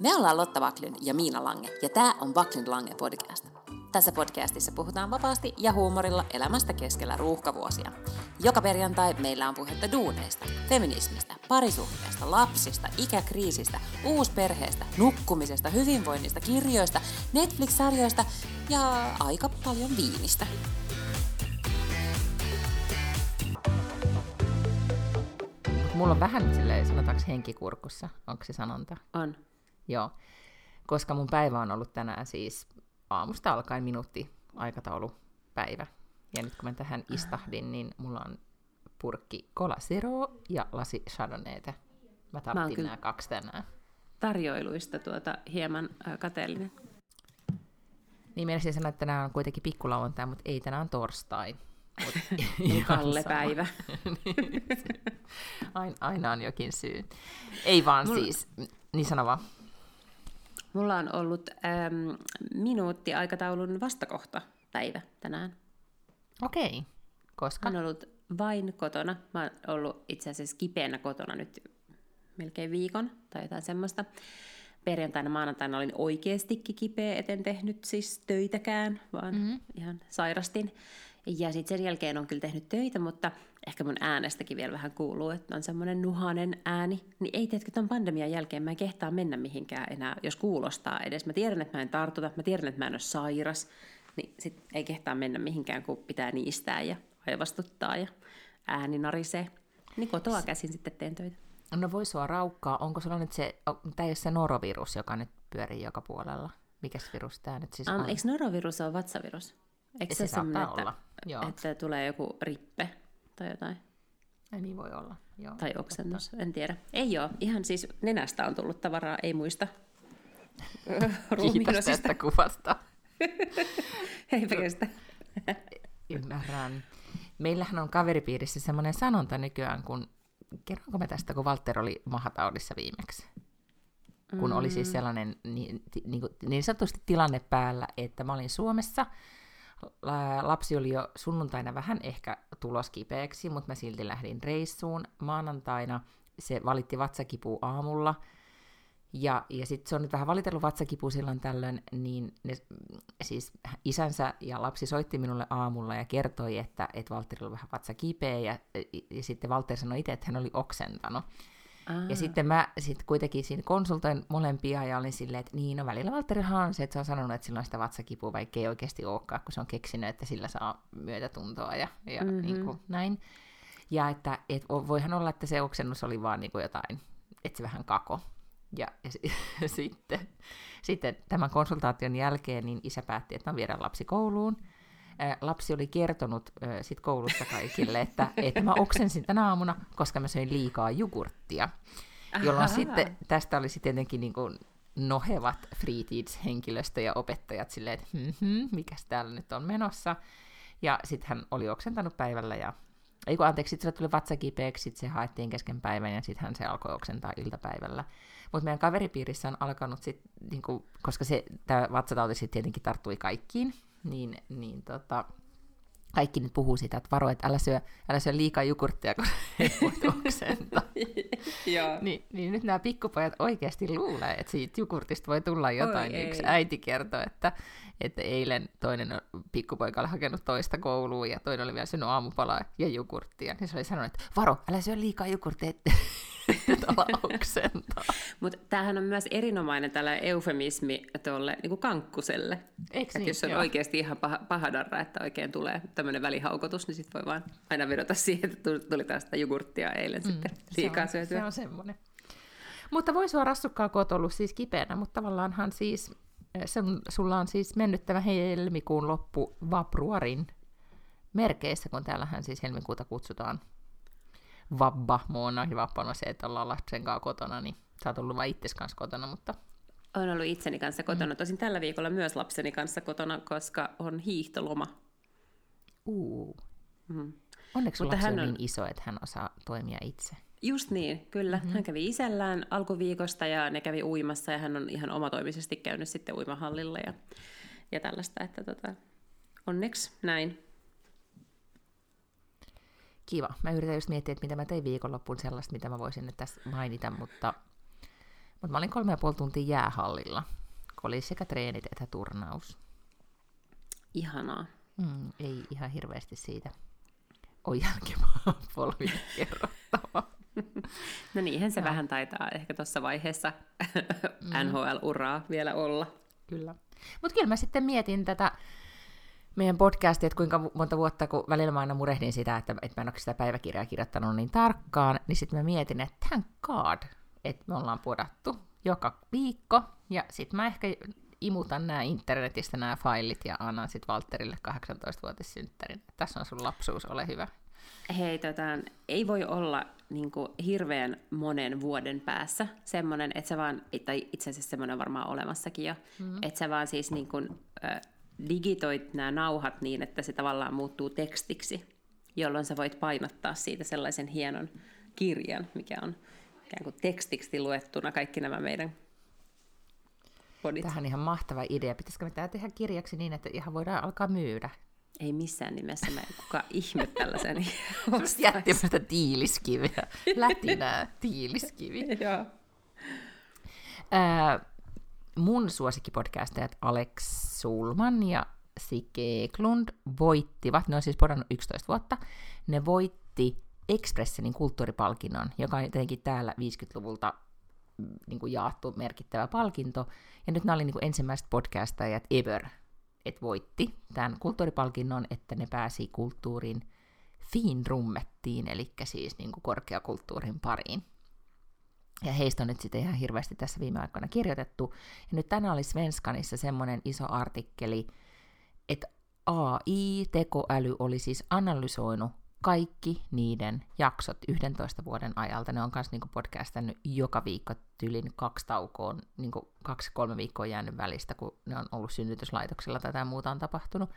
Me ollaan Lotta Vaklin ja Miina Lange, ja tämä on Vaklin Lange podcast. Tässä podcastissa puhutaan vapaasti ja huumorilla elämästä keskellä ruuhkavuosia. Joka perjantai meillä on puhetta duuneista, feminismistä, parisuhteesta, lapsista, ikäkriisistä, uusperheestä, nukkumisesta, hyvinvoinnista, kirjoista, Netflix-sarjoista ja aika paljon viinistä. Mulla on vähän silleen, sanotaanko henkikurkussa, onko se sanonta? On. Joo, koska mun päivä on ollut tänään siis aamusta alkaen minuutti aikataulupäivä. Ja nyt kun mä tähän istahdin, niin mulla on purkki Cola Zero ja lasi Chardonnayta. Mä tarvitsin nämä kaksi tänään. Tarjoiluista tuota hieman äh, kateellinen. Niin mielestäni sanoa, että tänään on kuitenkin pikkulauantai, mutta ei tänään torstai. Kalle päivä. aina, aina on jokin syy. Ei vaan Mulla... siis, niin sano vaan. Mulla on ollut ähm, minuutti aikataulun vastakohta päivä tänään. Okei, koska? Mä oon ollut vain kotona. Mä oon ollut itse asiassa kipeänä kotona nyt melkein viikon tai jotain semmoista. Perjantaina, maanantaina olin oikeastikin kipeä, eten tehnyt siis töitäkään, vaan mm-hmm. ihan sairastin. Ja sitten sen jälkeen on kyllä tehnyt töitä, mutta ehkä mun äänestäkin vielä vähän kuuluu, että on semmoinen nuhanen ääni. Niin ei teetkö tämän pandemian jälkeen, mä en kehtaa mennä mihinkään enää, jos kuulostaa edes. Mä tiedän, että mä en tartuta, mä tiedän, että mä en ole sairas. Niin sit ei kehtaa mennä mihinkään, kun pitää niistää ja aivastuttaa ja ääni narisee. Niin kotoa käsin sitten teen töitä. No voi sua raukkaa. Onko sulla nyt se, tämä ei ole se norovirus, joka nyt pyörii joka puolella? Mikäs virus tämä nyt siis on? Um, eikö norovirus ole vatsavirus? Eikö se, se saattaa olla. Joo. Että tulee joku rippe tai jotain. Ei niin voi olla. Joo, tai oksennus, en tiedä. Ei ole, ihan siis nenästä on tullut tavaraa, ei muista. Kiitos tästä kuvasta. Eipä kestä. Ymmärrän. Meillähän on kaveripiirissä semmoinen sanonta nykyään, kun kerronko me tästä, kun Walter oli mahataudissa viimeksi? Kun mm. oli siis mm. sellainen niin, niin, niin sanotusti tilanne päällä, että mä olin Suomessa – lapsi oli jo sunnuntaina vähän ehkä tulos kipeäksi, mutta mä silti lähdin reissuun. Maanantaina se valitti vatsakipu aamulla, ja, ja sitten se on nyt vähän valitellut vatsakipu silloin tällöin, niin ne, siis isänsä ja lapsi soitti minulle aamulla ja kertoi, että, että Valtteri oli vähän vatsakipeä, ja, ja, ja sitten Valtteri sanoi itse, että hän oli oksentanut. Aa. Ja sitten mä sit kuitenkin siinä konsultoin molempia ja olin silleen, että niin, no välillä Valtteri Hans, että se on sanonut, että sillä on sitä vatsakipua, vaikka ei oikeasti olekaan, kun se on keksinyt, että sillä saa myötätuntoa ja, ja mm-hmm. niin kuin näin. Ja että et voihan olla, että se oksennus oli vaan niin kuin jotain, että se vähän kako. Ja, ja, ja sitten, sitten tämän konsultaation jälkeen niin isä päätti, että mä viedään lapsi kouluun lapsi oli kertonut sit koulussa kaikille, että, että mä oksensin tänä aamuna, koska mä söin liikaa jogurttia. Jolloin sitten tästä olisi tietenkin niin kuin nohevat free henkilöstö ja opettajat silleen, että hm, mikäs täällä nyt on menossa. Ja sitten hän oli oksentanut päivällä ja ei kun anteeksi, sitten se tuli vatsakipeäksi, sitten se haettiin kesken päivän ja sitten hän se alkoi oksentaa iltapäivällä. Mutta meidän kaveripiirissä on alkanut sitten, niinku, koska se, tämä vatsatauti sitten tietenkin tarttui kaikkiin, niin, niin tota, kaikki nyt puhuu siitä, että varo, että älä syö, älä syö liikaa jukurttia, kun ei niin, niin nyt nämä pikkupojat oikeasti luulee, että siitä jukurtista voi tulla jotain. Oi, Yksi ei. äiti kertoi, että, että eilen toinen pikkupoika oli hakenut toista kouluun ja toinen oli vielä syönyt aamupalaa ja jukurttia. Niin se oli sanonut, että varo, älä syö liikaa jukurttia, Mutta tämähän on myös erinomainen tällä eufemismi tuolle niin kankkuselle. Eikö niin? Jos on Joo. oikeasti ihan paha, pahadarra, että oikein tulee tämmöinen välihaukotus, niin sitten voi vaan aina vedota siihen, että tuli taas sitä jogurttia eilen mm, sitten liikaa syötyä. Se on semmoinen. Mutta voi sua rassukkaa, kun ollut siis kipeänä, mutta tavallaanhan siis, eh, se, sulla on siis mennyttävä helmikuun loppu Vapruarin merkeissä, kun täällähän siis helmikuuta kutsutaan vabba, muona ja vappana se, että ollaan lapsen kanssa kotona, niin sä oot ollut vain itses kanssa kotona, mutta... Olen ollut itseni kanssa kotona, mm. tosin tällä viikolla myös lapseni kanssa kotona, koska on hiihtoloma. Uu. Mm. Onneksi Mutta lapsi hän on niin iso, että hän osaa toimia itse. Just niin, kyllä. Mm-hmm. Hän kävi isällään alkuviikosta ja ne kävi uimassa ja hän on ihan omatoimisesti käynyt sitten uimahallilla ja, ja tällaista, että tota, onneksi näin. Kiva. Mä yritän just miettiä, että mitä mä tein viikonloppuun sellaista, mitä mä voisin nyt tässä mainita, mutta Mutta mä olin kolme ja puoli tuntia jäähallilla, kun oli sekä treenit että turnaus. Ihanaa. Mm, ei ihan hirveästi siitä ole polville kerrottavaa. No niinhän se no. vähän taitaa ehkä tuossa vaiheessa mm. NHL-uraa vielä olla. Kyllä. Mutta kyllä mä sitten mietin tätä meidän podcastia, että kuinka monta vuotta, kun välillä mä aina murehdin sitä, että, että mä en ole sitä päiväkirjaa kirjoittanut niin tarkkaan, niin sitten mä mietin, että thank god, että me ollaan podattu joka viikko, ja sitten mä ehkä imutan nämä internetistä nämä failit ja annan sitten Valterille 18-vuotissynttärin. Tässä on sun lapsuus, ole hyvä. Hei, tota, ei voi olla niin kuin, hirveän monen vuoden päässä semmoinen, että sä vaan, tai itse asiassa semmoinen varmaan olemassakin jo, mm-hmm. että sä vaan siis niin kuin, digitoit nämä nauhat niin, että se tavallaan muuttuu tekstiksi, jolloin sä voit painottaa siitä sellaisen hienon kirjan, mikä on ikään kuin tekstiksi luettuna kaikki nämä meidän podit. Tähän on ihan mahtava idea. Pitäisikö me tämä tehdä kirjaksi niin, että ihan voidaan alkaa myydä? Ei missään nimessä. Mä en kukaan ihme tällaisen Jättimästä tiiliskiviä. Lätinää tiiliskivi. Joo. Mun suosikkipodcastajat Alex Sulman ja Sike Eklund voittivat, ne on siis podannut 11 vuotta, ne voitti Expressenin kulttuuripalkinnon, joka on jotenkin täällä 50-luvulta mm, niin kuin jaettu merkittävä palkinto. Ja nyt nämä oli niin kuin ensimmäiset podcastajat ever, että voitti tämän kulttuuripalkinnon, että ne pääsi kulttuurin finrummettiin, eli siis niin kuin korkeakulttuurin pariin. Ja heistä on nyt sitten ihan hirveästi tässä viime aikoina kirjoitettu. Ja nyt tänään oli Svenskanissa semmoinen iso artikkeli, että AI, tekoäly, oli siis analysoinut kaikki niiden jaksot 11 vuoden ajalta. Ne on myös niin podcastannut joka viikko tyylin kaksi taukoa, niin kaksi-kolme viikkoa jäänyt välistä, kun ne on ollut synnytyslaitoksella tai jotain muuta on tapahtunut.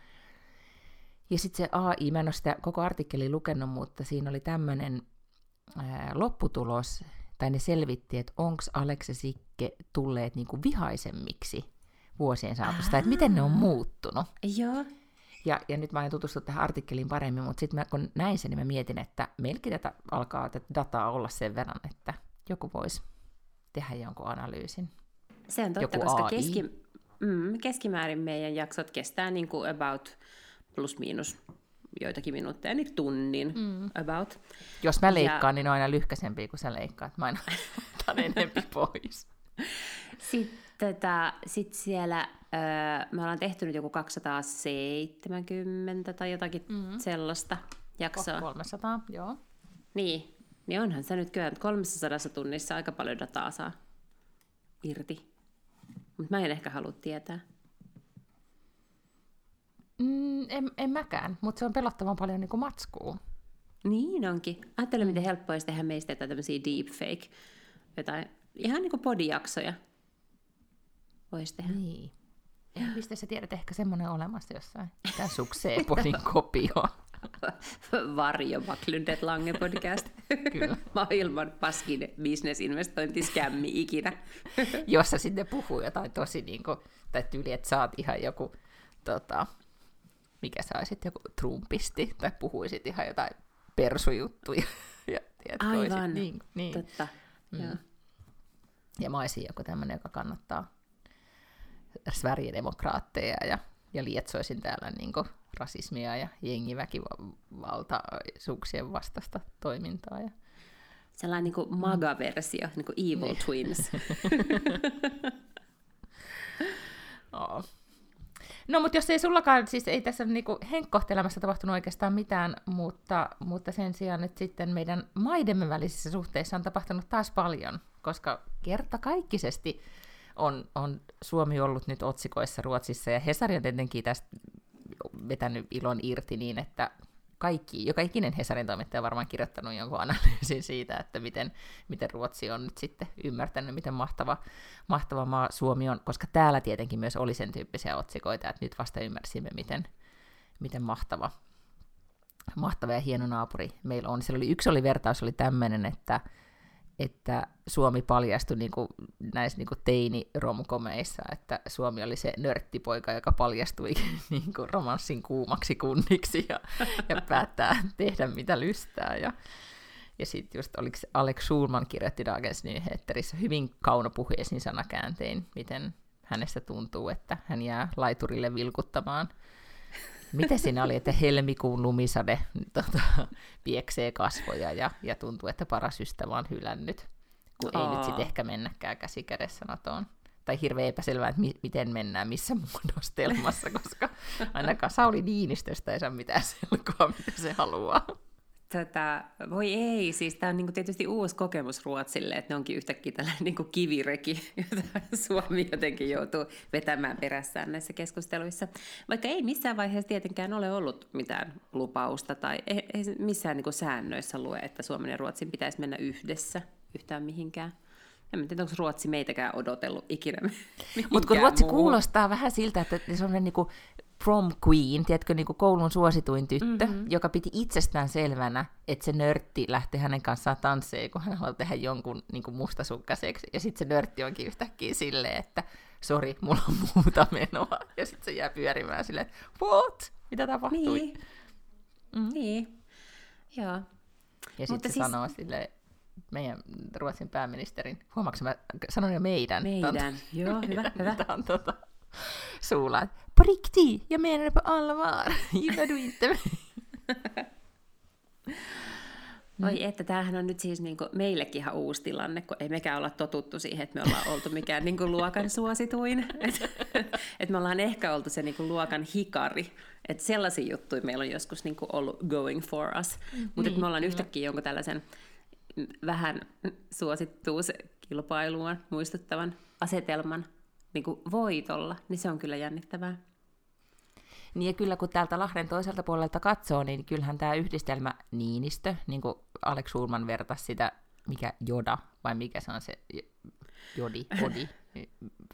Ja sitten se AI, mä en ole sitä koko artikkeli lukenut, mutta siinä oli tämmöinen lopputulos, tai ne selvitti, että onko Alex ja Sikke tulleet niinku vihaisemmiksi vuosien saatossa, että miten ne on muuttunut. Joo. Ja, ja nyt mä en tutustu tähän artikkeliin paremmin, mutta sitten kun näin sen, niin mä mietin, että meilläkin tätä alkaa tätä dataa olla sen verran, että joku voisi tehdä jonkun analyysin. Se on totta, joku koska AI. keski, mm, keskimäärin meidän jaksot kestää niin kuin about plus miinus joitakin minuutteja, niin tunnin mm. about. Jos mä leikkaan, ja... niin on aina lyhkäisempi kuin sä leikkaat. Mä aina otan enemmän pois. Sitten tota, sit siellä öö, me ollaan tehty nyt joku 270 tai jotakin mm-hmm. sellaista jaksoa. 300, joo. Niin, niin onhan se nyt kyllä 300 tunnissa aika paljon dataa saa irti. Mutta mä en ehkä halua tietää. Mm, en, en mäkään, mutta se on pelottavan paljon niin kuin matskua. Niin onkin. Ajattele, miten helppoa olisi tehdä meistä jotain tämmöisiä deepfake, jotain ihan niin kuin podijaksoja voisi tehdä. Niin. Ja mistä sä tiedät, ehkä semmoinen olemassa jossain. Tämä sukseepodin kopio. Varjo Baklundet Lange podcast. Kyllä. Maailman paskin bisnesinvestointiskämmi ikinä. Jossa sitten puhuu jotain tosi niin kuin, tai tyyli, että saat ihan joku tota, mikä sä olisit joku trumpisti, tai puhuisit ihan jotain persujuttuja. ja, tiedät, Aivan, niin, niin. totta. Mm. Joo. Ja mä olisin joku tämmöinen, joka kannattaa Sverigedemokraatteja ja, ja lietsoisin täällä niin kuin, rasismia ja jengiväkivaltaisuuksien vastaista toimintaa. Ja... Sellainen niin kuin maga-versio, niin kuin Evil niin. Twins. oh. No, mutta jos ei sullakaan, siis ei tässä niinku henkkohtelemassa tapahtunut oikeastaan mitään, mutta, mutta sen sijaan nyt sitten meidän maidemme välisissä suhteissa on tapahtunut taas paljon, koska kertakaikkisesti on, on Suomi ollut nyt otsikoissa Ruotsissa, ja Hesari on tietenkin tästä vetänyt ilon irti niin, että kaikki, joka ikinen Hesarin toimittaja on varmaan kirjoittanut jonkun analyysin siitä, että miten, miten Ruotsi on nyt sitten ymmärtänyt, miten mahtava, mahtava maa Suomi on, koska täällä tietenkin myös oli sen tyyppisiä otsikoita, että nyt vasta ymmärsimme, miten, miten mahtava, mahtava ja hieno naapuri meillä on. Siellä oli, yksi oli vertaus, oli tämmöinen, että että Suomi paljastui niin kuin näissä niin kuin teini-romkomeissa, että Suomi oli se nörttipoika, joka paljastui niin kuin romanssin kuumaksi kunniksi ja, ja päättää tehdä mitä lystää. Ja, Ja sitten just oliko Alex Schulman kirjoitti Dagens Nyheterissä hyvin kaunopuheisin sanakääntein, miten hänestä tuntuu, että hän jää laiturille vilkuttamaan. Miten siinä oli, että helmikuun lumisade tota, pieksee kasvoja ja, ja tuntuu, että paras ystävä on hylännyt, kun Aa. ei nyt sitten ehkä mennäkään käsi kädessä NATOon. Tai hirveän epäselvää, että mi- miten mennään, missä muodostelmassa, koska ainakaan Sauli Niinistöstä ei saa mitään selkoa, mitä se haluaa. Tota, voi ei, siis tämä on niinku tietysti uusi kokemus Ruotsille, että ne onkin yhtäkkiä tällainen niinku kivireki, jota Suomi jotenkin joutuu vetämään perässään näissä keskusteluissa. Vaikka ei missään vaiheessa tietenkään ole ollut mitään lupausta tai ei, ei missään niinku säännöissä lue, että Suomen ja Ruotsin pitäisi mennä yhdessä yhtään mihinkään. En tiedä, onko Ruotsi meitäkään odotellut ikinä Mutta kun Ruotsi muuhun. kuulostaa vähän siltä, että se on niinku prom queen, tiedätkö, niin kuin koulun suosituin tyttö, mm-hmm. joka piti itsestään selvänä, että se nörtti lähtee hänen kanssaan tansseen, kun hän haluaa tehdä jonkun niin kuin mustasukkaiseksi. Ja sitten se nörtti onkin yhtäkkiä silleen, että sori, mulla on muuta menoa. Ja sitten se jää pyörimään silleen, että what? Mitä tapahtui? Niin. Mm. Niin. Joo. Ja sitten se siis... sanoo sille meidän Ruotsin pääministerin, huomaatko mä sanon jo meidän? Meidän, Tanta. joo, hyvä, hyvä. Tämä on tota, suulla, på riktigt, jag menar det på allvar, gillar du inte mig? Oi että tämähän on nyt siis niinku meillekin ihan uusi tilanne, kun ei mekään olla totuttu siihen, että me ollaan oltu mikään niinku luokan suosituin. Että et me ollaan ehkä oltu se niinku luokan hikari. Että sellaisia juttuja meillä on joskus niinku ollut going for us. Mutta niin, me ollaan yhtäkkiä jonkun tällaisen vähän suosittuuskilpailuun muistuttavan asetelman niin kuin voitolla, niin se on kyllä jännittävää. Niin ja kyllä kun täältä Lahden toiselta puolelta katsoo, niin kyllähän tämä yhdistelmä Niinistö, niin kuin Alex Schulman vertasi sitä, mikä Joda, vai mikä se on se Jodi, Odi,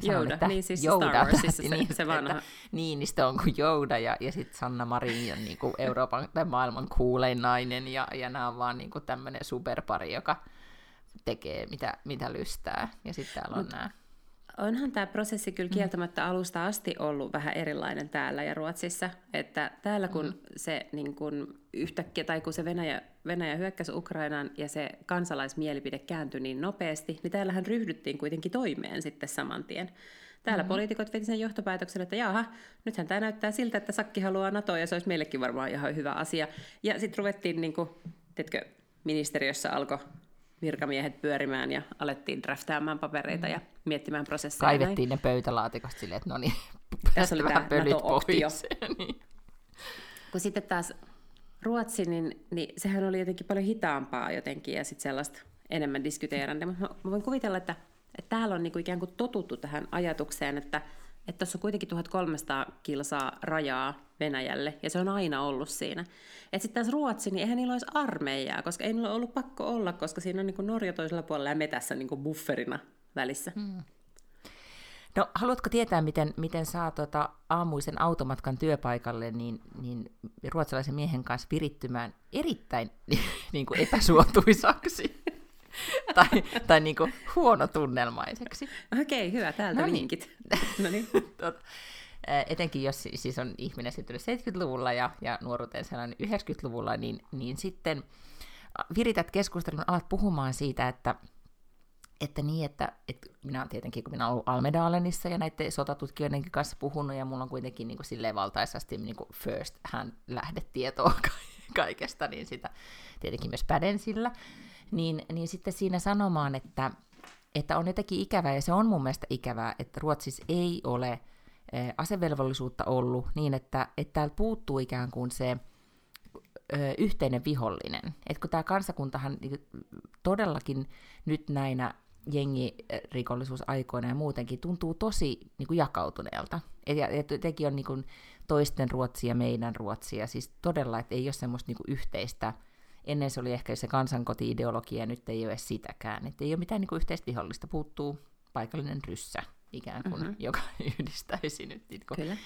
Jouda, että niin siis Jouda, Star Warsissa se, niin, se vanha. Niinistö on kuin Jouda ja, ja sitten Sanna Marin on niin kuin Euroopan tai maailman kuulein nainen ja, ja nämä on vaan niin tämmöinen superpari, joka tekee mitä, mitä lystää. Ja sitten täällä on Mut, nämä Onhan tämä prosessi kyllä mm. kieltämättä alusta asti ollut vähän erilainen täällä ja Ruotsissa. Että täällä kun mm. se niin kun yhtäkkiä, tai kun se Venäjä, Venäjä hyökkäsi Ukrainaan ja se kansalaismielipide kääntyi niin nopeasti, niin täällähän ryhdyttiin kuitenkin toimeen sitten saman tien. Täällä mm-hmm. poliitikot veti sen johtopäätöksen, että jaha, nythän tämä näyttää siltä, että Sakki haluaa NATOa ja se olisi meillekin varmaan ihan hyvä asia. Ja sitten ruvettiin, niin kuin, tiedätkö, ministeriössä alkoi virkamiehet pyörimään ja alettiin draftaamaan papereita ja miettimään prosesseja. Kaivettiin näin. ne pöytälaatikosta silleen, että no niin, tässä oli vähän pölyt pois. niin. Kun sitten taas Ruotsi, niin, niin sehän oli jotenkin paljon hitaampaa jotenkin ja sitten sellaista enemmän diskuteerande. Mutta mä voin kuvitella, että, että täällä on niinku ikään kuin totuttu tähän ajatukseen, että että tuossa on kuitenkin 1300 kilsaa rajaa Venäjälle, ja se on aina ollut siinä. Että sitten taas Ruotsi, niin eihän niillä olisi armeijaa, koska ei niillä ollut pakko olla, koska siinä on niin kuin Norja toisella puolella ja metässä niin kuin bufferina välissä. Hmm. No, haluatko tietää, miten, miten saa tota aamuisen automatkan työpaikalle niin, niin ruotsalaisen miehen kanssa virittymään erittäin niin kuin epäsuotuisaksi? Tai tai niin kuin huonotunnelmaiseksi. Okei, okay, hyvä. Täältä no niin. vinkit. no niin. Etenkin jos siis on ihminen syntynyt 70-luvulla ja, ja nuoruuteen sellainen 90-luvulla, niin, niin sitten virität keskustelun, alat puhumaan siitä, että että niin, että, että minä tietenkin, kun minä olen ollut Almedalenissa ja näiden sotatutkijoidenkin kanssa puhunut, ja mulla on kuitenkin niin kuin silleen valtaisesti niin kuin first hand lähdetietoa kaikesta, niin sitä tietenkin myös päden sillä niin, niin sitten siinä sanomaan, että, että on jotenkin ikävää, ja se on mun mielestä ikävää, että Ruotsissa ei ole eh, asevelvollisuutta ollut niin, että, että täältä puuttuu ikään kuin se ö, yhteinen vihollinen. että kun tämä kansakuntahan niin todellakin nyt näinä jengirikollisuusaikoina ja muutenkin tuntuu tosi niin kuin jakautuneelta. Ja, jotenkin on niin kuin toisten Ruotsia ja meidän Ruotsia, siis todella, että ei ole semmoista niin kuin yhteistä Ennen se oli ehkä se kansankoti-ideologia, ja nyt ei ole sitäkään. Että ei ole mitään niin kuin yhteistä vihollista, puuttuu paikallinen ryssä ikään kuin, mm-hmm. joka yhdistäisi nyt niin kuin,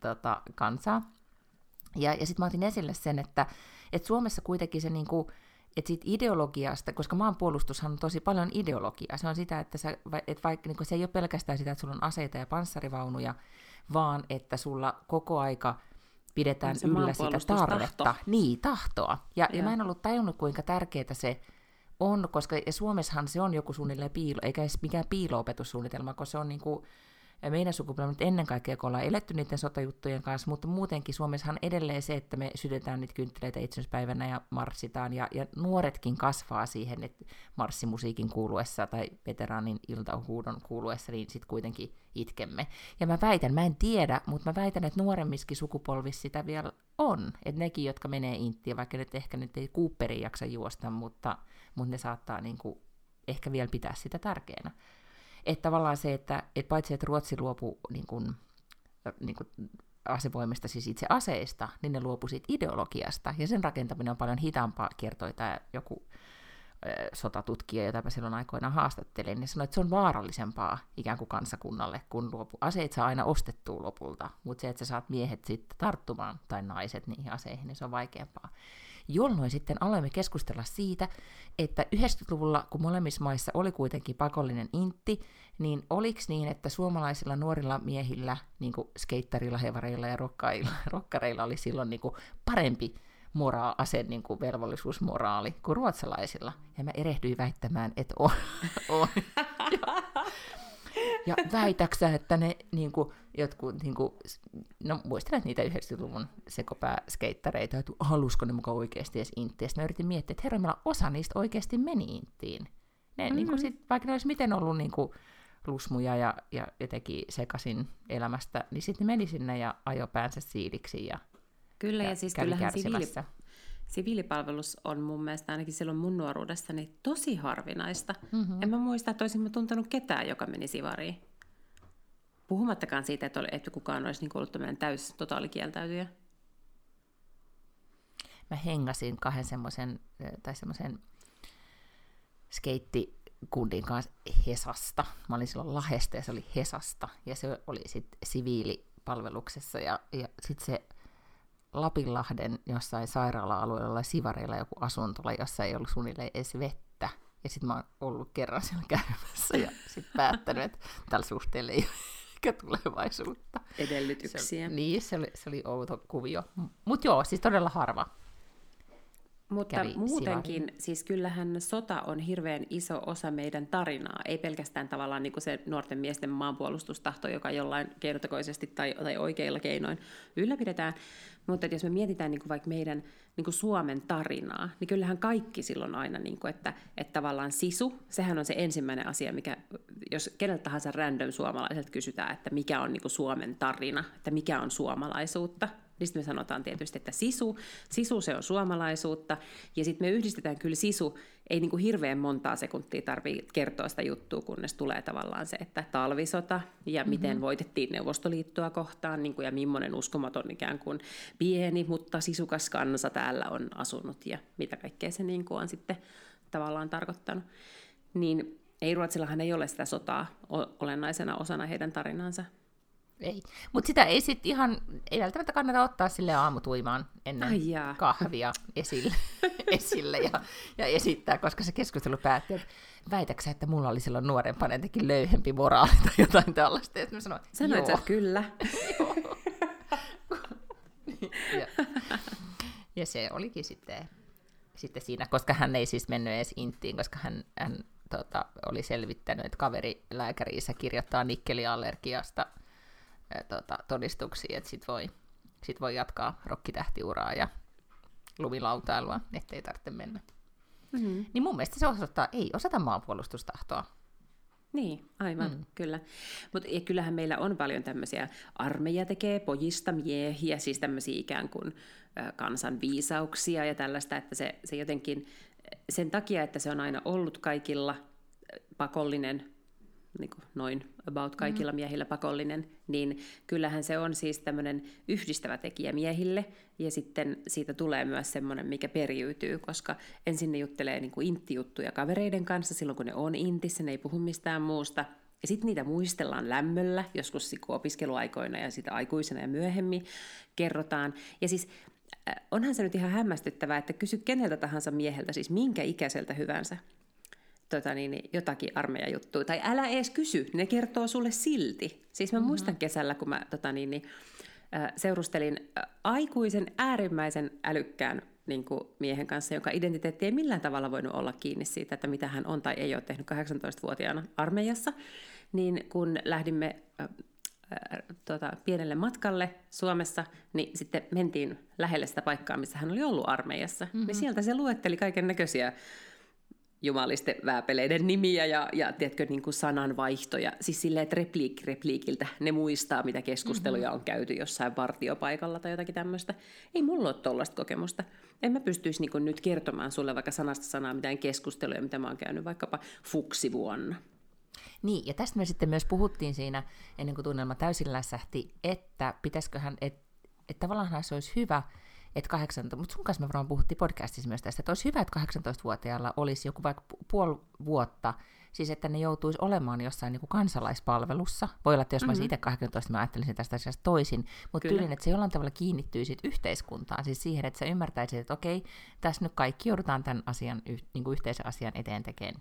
tota, kansaa. Ja, ja sitten mä otin esille sen, että, että Suomessa kuitenkin se niin kuin, että siitä ideologiasta, koska maanpuolustushan on tosi paljon ideologiaa, se on sitä, että, sä, että vaikka, niin se ei ole pelkästään sitä, että sulla on aseita ja panssarivaunuja, vaan että sulla koko aika pidetään Se yllä sitä tarvetta. Niin, tahtoa. Ja, ja Joo. mä en ollut tajunnut, kuinka tärkeää se on, koska ja Suomessahan se on joku suunnilleen piilo, eikä edes mikään piilo-opetussuunnitelma, kun se on niin kuin, meidän sukupolvi nyt ennen kaikkea, kun ollaan eletty niiden sotajuttujen kanssa, mutta muutenkin Suomessahan edelleen se, että me sytytään niitä kynttiläitä itsenäispäivänä ja marssitaan, ja, ja nuoretkin kasvaa siihen, että marssimusiikin kuuluessa tai veteraanin iltahuudon kuuluessa, niin sitten kuitenkin itkemme. Ja mä väitän, mä en tiedä, mutta mä väitän, että nuoremmiskin sukupolvissa sitä vielä on. Että nekin, jotka menee inttiin, vaikka nyt ehkä nyt ei Cooperin jaksa juosta, mutta, mutta ne saattaa niinku ehkä vielä pitää sitä tärkeänä. Että tavallaan se, että et paitsi että Ruotsi luopui niin kuin, niin kuin asevoimista, siis itse aseista, niin ne luopui siitä ideologiasta, ja sen rakentaminen on paljon hitaampaa, kertoi tämä joku sotatutkija, jota mä silloin aikoinaan haastattelin, niin sanoi, että se on vaarallisempaa ikään kuin kansakunnalle, kun luopu. Aseet saa aina ostettua lopulta, mutta se, että sä saat miehet sitten tarttumaan, tai naiset niihin aseihin, niin se on vaikeampaa jolloin sitten aloimme keskustella siitä, että 90-luvulla, kun molemmissa maissa oli kuitenkin pakollinen intti, niin oliko niin, että suomalaisilla nuorilla miehillä, niin kuin skeittarilla, hevareilla ja rokkailla, rokkareilla oli silloin niin kuin parempi moraa, ase, niin kuin velvollisuusmoraali kuin ruotsalaisilla. Ja mä erehdyin väittämään, että on. on. Ja, ja väitäksä, että ne niin kuin, jotkut, niin kuin, no muistelet niitä 90-luvun sekopääskeittareita, että halusko ne mukaan oikeasti edes inttiin. Sitten mä yritin miettiä, että herra, osa niistä oikeasti meni inttiin. Ne, mm-hmm. niin kuin sit, vaikka ne olisi miten ollut niin kuin, lusmuja ja, ja jotenkin sekasin elämästä, niin sitten meni sinne ja ajo päänsä siiliksi ja, Kyllä, ja, ja siis kyllähän siviili, siviilipalvelus on mun mielestä ainakin silloin mun nuoruudessani tosi harvinaista. Mhm. Mm-hmm. En mä muista, että olisin mä tuntenut ketään, joka meni sivariin. Puhumattakaan siitä, että, oli, että kukaan olisi niin ollut tämmöinen täys totaalikieltäytyjä. mä hengasin kahden semmoisen, tai semmoisen skeittikundin kanssa Hesasta. Mä olin silloin Lahesta ja se oli Hesasta. Ja se oli sitten siviilipalveluksessa. Ja, ja sitten se Lapinlahden jossain sairaala-alueella tai Sivareilla joku asuntola, jossa ei ollut suunnilleen edes vettä. Ja sitten mä oon ollut kerran siellä käymässä ja sitten päättänyt, että tällä suhteella ei ole ehkä tulevaisuutta. Edellytyksiä. Se, niin, se oli, se oli outo kuvio. Mutta joo, siis todella harva. Mutta kävi muutenkin, siis kyllähän sota on hirveän iso osa meidän tarinaa. Ei pelkästään tavallaan niin kuin se nuorten miesten maanpuolustustahto, joka jollain keinotekoisesti tai, tai oikeilla keinoin ylläpidetään. Mutta että jos me mietitään niin kuin vaikka meidän niin kuin Suomen tarinaa, niin kyllähän kaikki silloin aina, niin kuin, että, että tavallaan sisu, sehän on se ensimmäinen asia, mikä, jos keneltä tahansa random suomalaiselta kysytään, että mikä on niin kuin Suomen tarina, että mikä on suomalaisuutta, sitten me sanotaan tietysti, että sisu, sisu se on suomalaisuutta, ja sitten me yhdistetään kyllä sisu, ei niin kuin hirveän montaa sekuntia tarvitse kertoa sitä juttua, kunnes tulee tavallaan se, että talvisota, ja mm-hmm. miten voitettiin Neuvostoliittoa kohtaan, niin kuin, ja millainen uskomaton ikään kuin pieni, mutta sisukas kansa täällä on asunut, ja mitä kaikkea se niin kuin on sitten tavallaan tarkoittanut. Niin ei Ruotsillahan ei ole sitä sotaa olennaisena osana heidän tarinansa. Ei. Mutta sitä ei sit ihan, ei välttämättä kannata ottaa sille aamutuimaan ennen Ai jaa. kahvia esille, esille ja, ja, esittää, koska se keskustelu päätti, että väitäksä, että mulla oli silloin nuorempana jotenkin löyhempi moraali tai jotain tällaista. Ja mä sanoin, Sanoit sä, kyllä. Joo. ja, ja se olikin sitten, sitten siinä, koska hän ei siis mennyt edes inttiin, koska hän, hän tota, oli selvittänyt, että kaveri lääkäriissä kirjoittaa nikkeliallergiasta tota, todistuksia, että sit voi, sit voi jatkaa rokkitähtiuraa ja lumilautailua, ettei tarvitse mennä. Mm-hmm. Niin mun mielestä se osoittaa, ei osata maanpuolustustahtoa. Niin, aivan, mm. kyllä. Mutta kyllähän meillä on paljon tämmöisiä, armeija tekee pojista miehiä, siis tämmöisiä ikään kuin ö, kansan viisauksia ja tällaista, että se, se jotenkin, sen takia, että se on aina ollut kaikilla pakollinen, niin kuin noin about kaikilla mm. miehillä pakollinen, niin kyllähän se on siis tämmöinen yhdistävä tekijä miehille, ja sitten siitä tulee myös semmoinen, mikä periytyy, koska ensin ne juttelee niin kuin intti-juttuja kavereiden kanssa silloin, kun ne on intissä, ne ei puhu mistään muusta, ja sitten niitä muistellaan lämmöllä, joskus opiskeluaikoina ja sitä aikuisena ja myöhemmin kerrotaan. Ja siis äh, onhan se nyt ihan hämmästyttävää, että kysy keneltä tahansa mieheltä, siis minkä ikäiseltä hyvänsä, tota niin, niin, jotakin armeijajuttua. Tai älä edes kysy, ne kertoo sulle silti. Siis mä mm-hmm. muistan kesällä, kun mä tota niin, niin, seurustelin aikuisen äärimmäisen älykkään niin kuin miehen kanssa, jonka identiteetti ei millään tavalla voinut olla kiinni siitä, että mitä hän on tai ei ole tehnyt 18-vuotiaana armeijassa, niin kun lähdimme äh, tuota, pienelle matkalle Suomessa, niin sitten mentiin lähelle sitä paikkaa, missä hän oli ollut armeijassa. Mm-hmm. Niin sieltä se luetteli kaiken näköisiä jumalisten vääpeleiden nimiä ja, ja tiedätkö, niin kuin sananvaihtoja. Siis silleen, että repliikki repliikiltä ne muistaa, mitä keskusteluja mm-hmm. on käyty jossain vartiopaikalla tai jotakin tämmöistä. Ei mulla ole tollaista kokemusta. En mä pystyisi niin nyt kertomaan sulle vaikka sanasta sanaa mitään keskusteluja, mitä mä oon käynyt vaikkapa fuksivuonna. Niin, ja tästä me sitten myös puhuttiin siinä, ennen kuin tunnelma täysin lässähti, että pitäisiköhän, että et tavallaan se olisi hyvä, että 18, mutta sun kanssa me varmaan puhuttiin podcastissa myös tästä, että olisi hyvä, että 18-vuotiaalla olisi joku vaikka puoli vuotta, siis että ne joutuisi olemaan jossain niin kuin kansalaispalvelussa. Voi olla, että jos mm-hmm. mä olisin mhm. itse 18, mä ajattelisin tästä asiasta toisin, mutta tyylin, että se jollain tavalla kiinnittyisi yhteiskuntaan, siis siihen, että sä ymmärtäisit, että okei, tässä nyt kaikki joudutaan tämän asian, niin kuin yhteisen asian eteen tekemään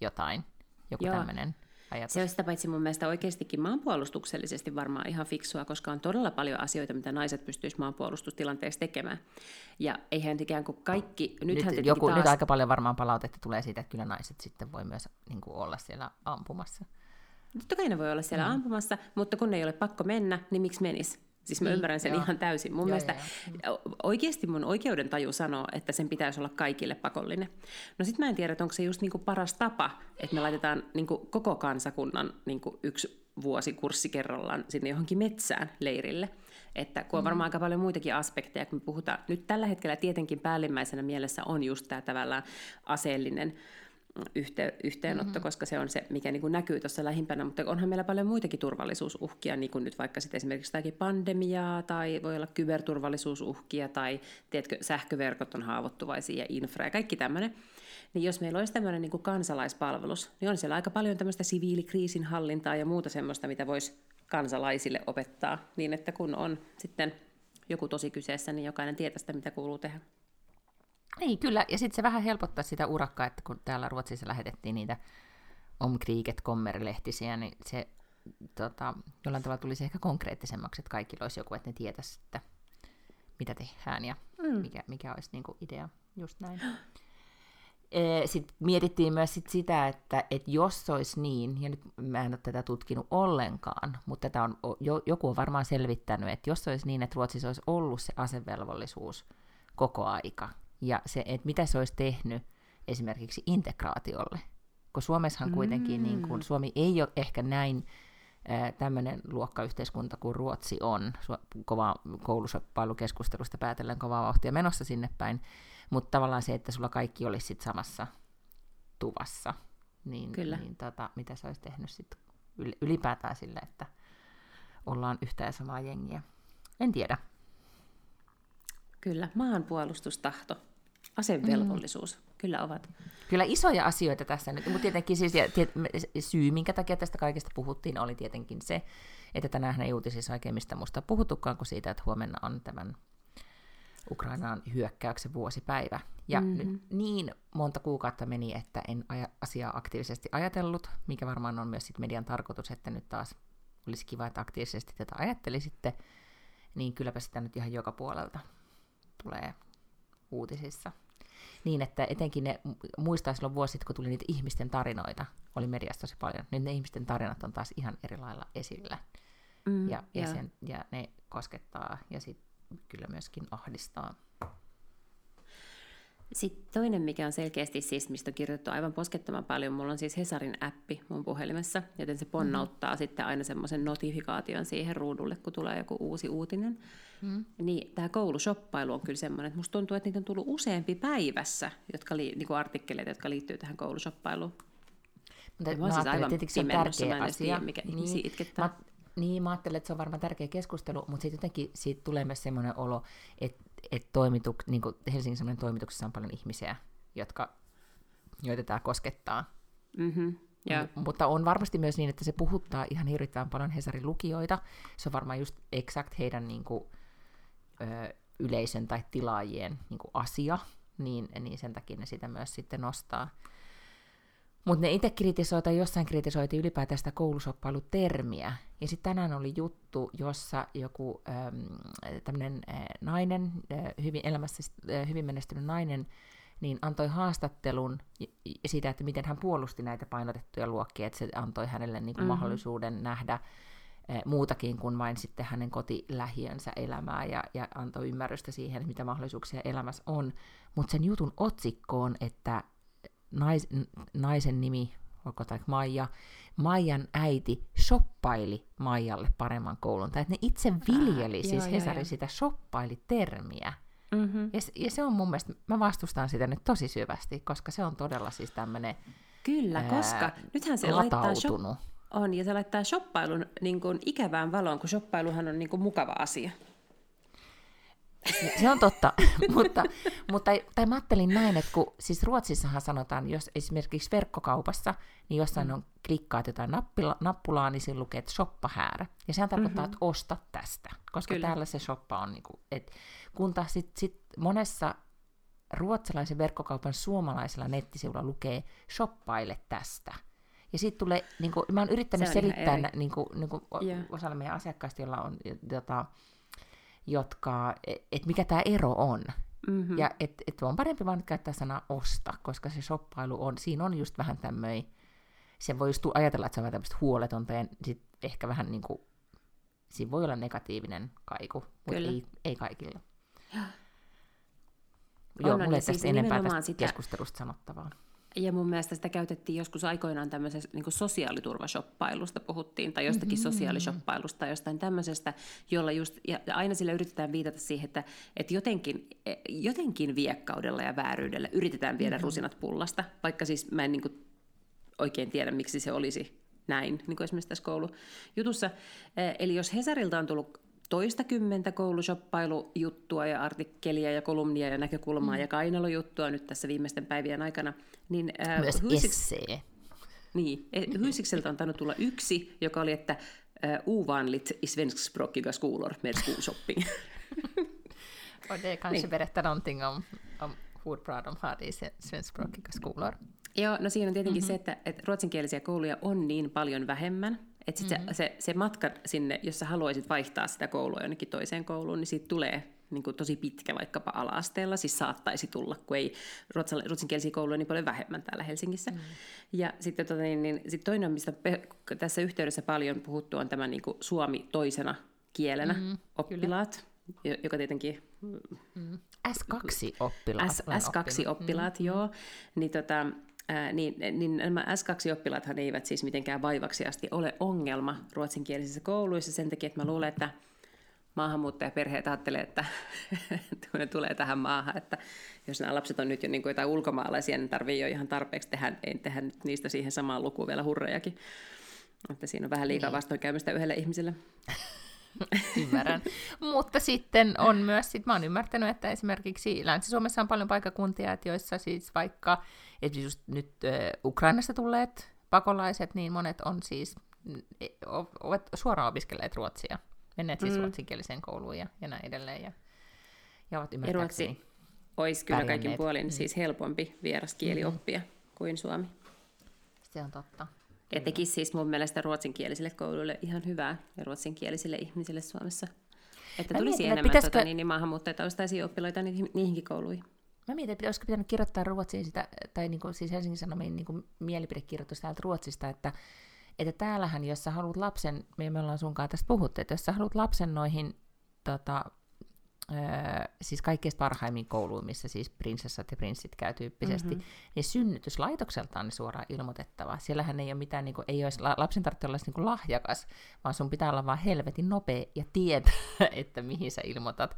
jotain, joku tämmöinen ajatus. Se on sitä paitsi mun mielestä oikeastikin maanpuolustuksellisesti varmaan ihan fiksua, koska on todella paljon asioita, mitä naiset pystyisivät maanpuolustustilanteessa tekemään. Ja eihän ikään kuin kaikki... Nythän nyt, joku, taas... nyt aika paljon varmaan palautetta tulee siitä, että kyllä naiset sitten voi myös niin kuin olla siellä ampumassa. Totta kai ne voi olla siellä mm. ampumassa, mutta kun ei ole pakko mennä, niin miksi menisi? Siis mä niin, ymmärrän sen joo. ihan täysin. Mun joo, mielestä joo, joo. oikeasti mun oikeuden taju sanoo, että sen pitäisi olla kaikille pakollinen. No sit mä en tiedä, että onko se just niinku paras tapa, että me laitetaan niinku koko kansakunnan niinku yksi vuosi kurssi kerrallaan sinne johonkin metsään leirille. Että kun on varmaan mm. aika paljon muitakin aspekteja, kun me puhutaan, nyt tällä hetkellä tietenkin päällimmäisenä mielessä on just tämä tavallaan aseellinen yhte, yhteenotto, mm-hmm. koska se on se, mikä niin kuin näkyy tuossa lähimpänä, mutta onhan meillä paljon muitakin turvallisuusuhkia, niin kuin nyt vaikka sitten esimerkiksi jotakin pandemiaa, tai voi olla kyberturvallisuusuhkia, tai tiedätkö, sähköverkot on haavoittuvaisia ja infra ja kaikki tämmöinen. Niin jos meillä olisi tämmöinen niin kuin kansalaispalvelus, niin on siellä aika paljon tämmöistä siviilikriisinhallintaa ja muuta semmoista, mitä voisi kansalaisille opettaa, niin että kun on sitten joku tosi kyseessä, niin jokainen tietää sitä, mitä kuuluu tehdä. Niin, kyllä. Ja sitten se vähän helpottaa sitä urakkaa, että kun täällä Ruotsissa lähetettiin niitä Omkriget Kommer-lehtisiä, niin se tota, jollain tavalla tulisi ehkä konkreettisemmaksi, että kaikilla olisi joku, että ne tietäisi, että mitä tehdään ja mm. mikä, mikä olisi niin kuin idea. Just näin. Sitten mietittiin myös sit sitä, että, että jos olisi niin, ja nyt mä en ole tätä tutkinut ollenkaan, mutta tätä on, joku on varmaan selvittänyt, että jos olisi niin, että Ruotsissa olisi ollut se asevelvollisuus koko aika, ja se, että mitä se olisi tehnyt esimerkiksi integraatiolle. Kun Suomessahan kuitenkin, mm. niin kun, Suomi ei ole ehkä näin tämmöinen luokkayhteiskunta kuin Ruotsi on, kova koulusoppailu-keskustelusta päätellen kovaa vauhtia menossa sinne päin, mutta tavallaan se, että sulla kaikki olisi sit samassa tuvassa, niin, Kyllä. niin tota, mitä se olisi tehnyt sit ylipäätään sille, että ollaan yhtä ja samaa jengiä. En tiedä. Kyllä, maanpuolustustahto, asevelvollisuus, mm. kyllä ovat. Kyllä isoja asioita tässä nyt, mutta tietenkin siis, ja, tiet, syy, minkä takia tästä kaikesta puhuttiin, oli tietenkin se, että tänään ei uutisissa oikein mistä muusta puhutukaan kuin siitä, että huomenna on tämän Ukrainaan hyökkäyksen vuosipäiva. Ja mm-hmm. nyt niin monta kuukautta meni, että en aja, asiaa aktiivisesti ajatellut, mikä varmaan on myös sit median tarkoitus, että nyt taas olisi kiva, että aktiivisesti tätä ajattelisitte, niin kylläpä sitä nyt ihan joka puolelta tulee uutisissa. Niin, että etenkin ne, muistaa silloin vuosit, kun tuli niitä ihmisten tarinoita, oli mediassa tosi paljon, niin ne ihmisten tarinat on taas ihan eri lailla esillä. Mm, ja, ja, sen, ja ne koskettaa ja sitten kyllä myöskin ahdistaa. Sitten toinen, mikä on selkeästi siis, mistä on kirjoitettu aivan poskettoman paljon, mulla on siis Hesarin appi mun puhelimessa, joten se ponnauttaa mm-hmm. sitten aina semmoisen notifikaation siihen ruudulle, kun tulee joku uusi uutinen. Mm. Niin tämä koulushoppailu on kyllä semmoinen, että musta tuntuu, että niitä on tullut useampi päivässä, jotka li, niin kuin artikkeleita, jotka liittyy tähän koulushoppailuun. Mutta mä, mä siis aivan se on tärkeä asia. Tiedä, mikä niin, itkettää. Mä, niin, mä ajattelen, että se on varmaan tärkeä keskustelu, mutta sitten jotenkin siitä tulee myös semmoinen olo, että, että toimituk, niin kuin Helsingin semmoinen toimituksessa on paljon ihmisiä, jotka, joita tämä koskettaa. Mm-hmm. Yeah. M- mutta on varmasti myös niin, että se puhuttaa ihan hirvittävän paljon Hesarin lukijoita. Se on varmaan just exakt heidän niin kuin, ö, yleisön tai tilaajien niin kuin asia, niin, niin sen takia ne sitä myös sitten nostaa. Mutta ne itse kritisoi tai jossain kritisoitiin ylipäätään sitä koulusoppailutermiä. Ja sitten tänään oli juttu, jossa joku ähm, tämmöinen äh, nainen, äh, hyvin elämässä äh, hyvin menestynyt nainen, niin antoi haastattelun siitä, että miten hän puolusti näitä painotettuja luokkia, että se antoi hänelle niin kuin mm-hmm. mahdollisuuden nähdä äh, muutakin kuin vain sitten hänen kotilähiönsä elämää ja, ja antoi ymmärrystä siihen, mitä mahdollisuuksia elämässä on. Mutta sen jutun otsikkoon, että nais, naisen nimi, onko tai Maija, Maijan äiti shoppaili Maijalle paremman koulun. Tai että ne itse viljeli, ah, siis joo, Hesari joo, sitä shoppaili-termiä. Mm-hmm. Ja, ja se on mun mielestä, mä vastustan sitä nyt tosi syvästi, koska se on todella siis tämmöinen Kyllä, ää, koska nythän se laittaa shop, on, ja se laittaa shoppailun niin kuin ikävään valoon, kun shoppailuhan on niin kuin mukava asia. Se, on totta, mutta, mutta tai mä ajattelin näin, että kun siis Ruotsissahan sanotaan, jos esimerkiksi verkkokaupassa, niin jossain mm. on klikkaat jotain nappila, nappulaa, niin siinä lukee, että shoppa häärä. Ja sehän tarkoittaa, mm-hmm. että osta tästä, koska Kyllä. täällä se shoppa on, niin kuin, että kun taas sit, sit monessa ruotsalaisen verkkokaupan suomalaisella nettisivulla lukee shoppaile tästä. Ja sitten tulee, niin kuin, mä oon yrittänyt selittää niin kuin, niin kuin yeah. osalle meidän asiakkaista, joilla on jota, jotka, että mikä tämä ero on. Mm-hmm. Ja että et on parempi vaan käyttää sanaa osta, koska se shoppailu on, siinä on just vähän tämmöinen, se voi just ajatella, että se on vähän tämmöistä huoletonta ja sit ehkä vähän niin kuin, siinä voi olla negatiivinen kaiku, mutta ei, ei kaikilla. Joo, on, mulla ei siis tästä enempää tästä sitä... keskustelusta sanottavaa. Ja mun mielestä sitä käytettiin joskus aikoinaan tämmöisessä niin sosiaaliturvashoppailusta puhuttiin, tai jostakin mm-hmm. sosiaalishoppailusta tai jostain tämmöisestä, jolla just, ja aina sillä yritetään viitata siihen, että, että jotenkin, jotenkin viekkaudella ja vääryydellä yritetään viedä mm-hmm. rusinat pullasta, vaikka siis mä en niin kuin, oikein tiedä, miksi se olisi näin, niin kuin esimerkiksi tässä koulujutussa. Eli jos Hesarilta on tullut toista kymmentä koulusoppailujuttua ja artikkelia ja kolumnia ja näkökulmaa mm. ja kainalojuttua nyt tässä viimeisten päivien aikana. Niin, ää, Myös Hysiks... essee. Niin, e, Hysikseltä on tainnut tulla yksi, joka oli, että äh, ovanligt i svenskspråkiga skolor med skolshopping. Och det kanske niin. berättar någonting om, om hur bra de har i svenskspråkiga skolor. Joo, no siinä on tietenkin mm-hmm. se, että, että ruotsinkielisiä kouluja on niin paljon vähemmän, että sit mm-hmm. se, se, se matka sinne, jos sä haluaisit vaihtaa sitä koulua jonnekin toiseen kouluun, niin siitä tulee niin kuin tosi pitkä vaikkapa ala-asteella, siis saattaisi tulla, kun ei ruotsinkielisiä kouluja niin paljon vähemmän täällä Helsingissä. Mm. Ja sitten tota, niin, niin, sit toinen, mistä pe- tässä yhteydessä paljon puhuttu, on tämä niin kuin suomi toisena kielenä mm, oppilaat, kyllä. joka tietenkin... Mm. S2-oppilaat. S, S2-oppilaat, mm. joo. Niin tota, ää, niin, niin nämä S2-oppilaathan eivät siis mitenkään vaivaksi asti ole ongelma ruotsinkielisissä kouluissa sen takia, että mä luulen, että maahanmuuttajaperheet ajattelee, että kun ne tulee tähän maahan, että jos nämä lapset on nyt jo niin kuin jotain ulkomaalaisia, niin tarvii jo ihan tarpeeksi tehdä, ei tehdä nyt niistä siihen samaan lukuun vielä hurrejakin. Että siinä on vähän liikaa niin. vastoinkäymistä yhdelle ihmiselle. Ymmärrän. Mutta sitten on myös, sit mä oon ymmärtänyt, että esimerkiksi Länsi-Suomessa on paljon paikakuntia, että joissa siis vaikka että just nyt Ukrainasta tulleet pakolaiset, niin monet on siis e, ovat suoraan opiskelleet ruotsia, menneet siis mm. ruotsinkieliseen kouluun ja, ja näin edelleen. Ja, ja ovat ymmärtääkseni Ruotsi olisi kyllä kaikin puolin mm. siis helpompi vieraskieli mm. oppia kuin suomi. Se on totta. Ja tekisi siis mun mielestä ruotsinkielisille kouluille ihan hyvää ja ruotsinkielisille ihmisille Suomessa. Että tulisi mietin, enemmän pitäisikö... tota, niin, niin maahanmuuttajataustaisia oppilaita niihin, niihinkin kouluihin. Mä mietin, että olisiko pitänyt kirjoittaa Ruotsiin sitä, tai niin kuin, siis Helsingin Sanomien niin kuin mielipidekirjoitus täältä Ruotsista, että, että täällähän, jos sä haluat lapsen, me ollaan sunkaan tästä puhuttu, että jos sä haluat lapsen noihin tota, öö, siis kaikkein parhaimmin kouluun, missä siis prinsessat ja prinssit käy tyyppisesti, mm-hmm. niin synnytyslaitokselta on ne suoraan ilmoitettava. Siellähän ei ole mitään, niin kuin, ei olisi, lapsen tarvitse olla niin kuin lahjakas, vaan sun pitää olla vaan helvetin nopea ja tietää, että mihin sä ilmoitat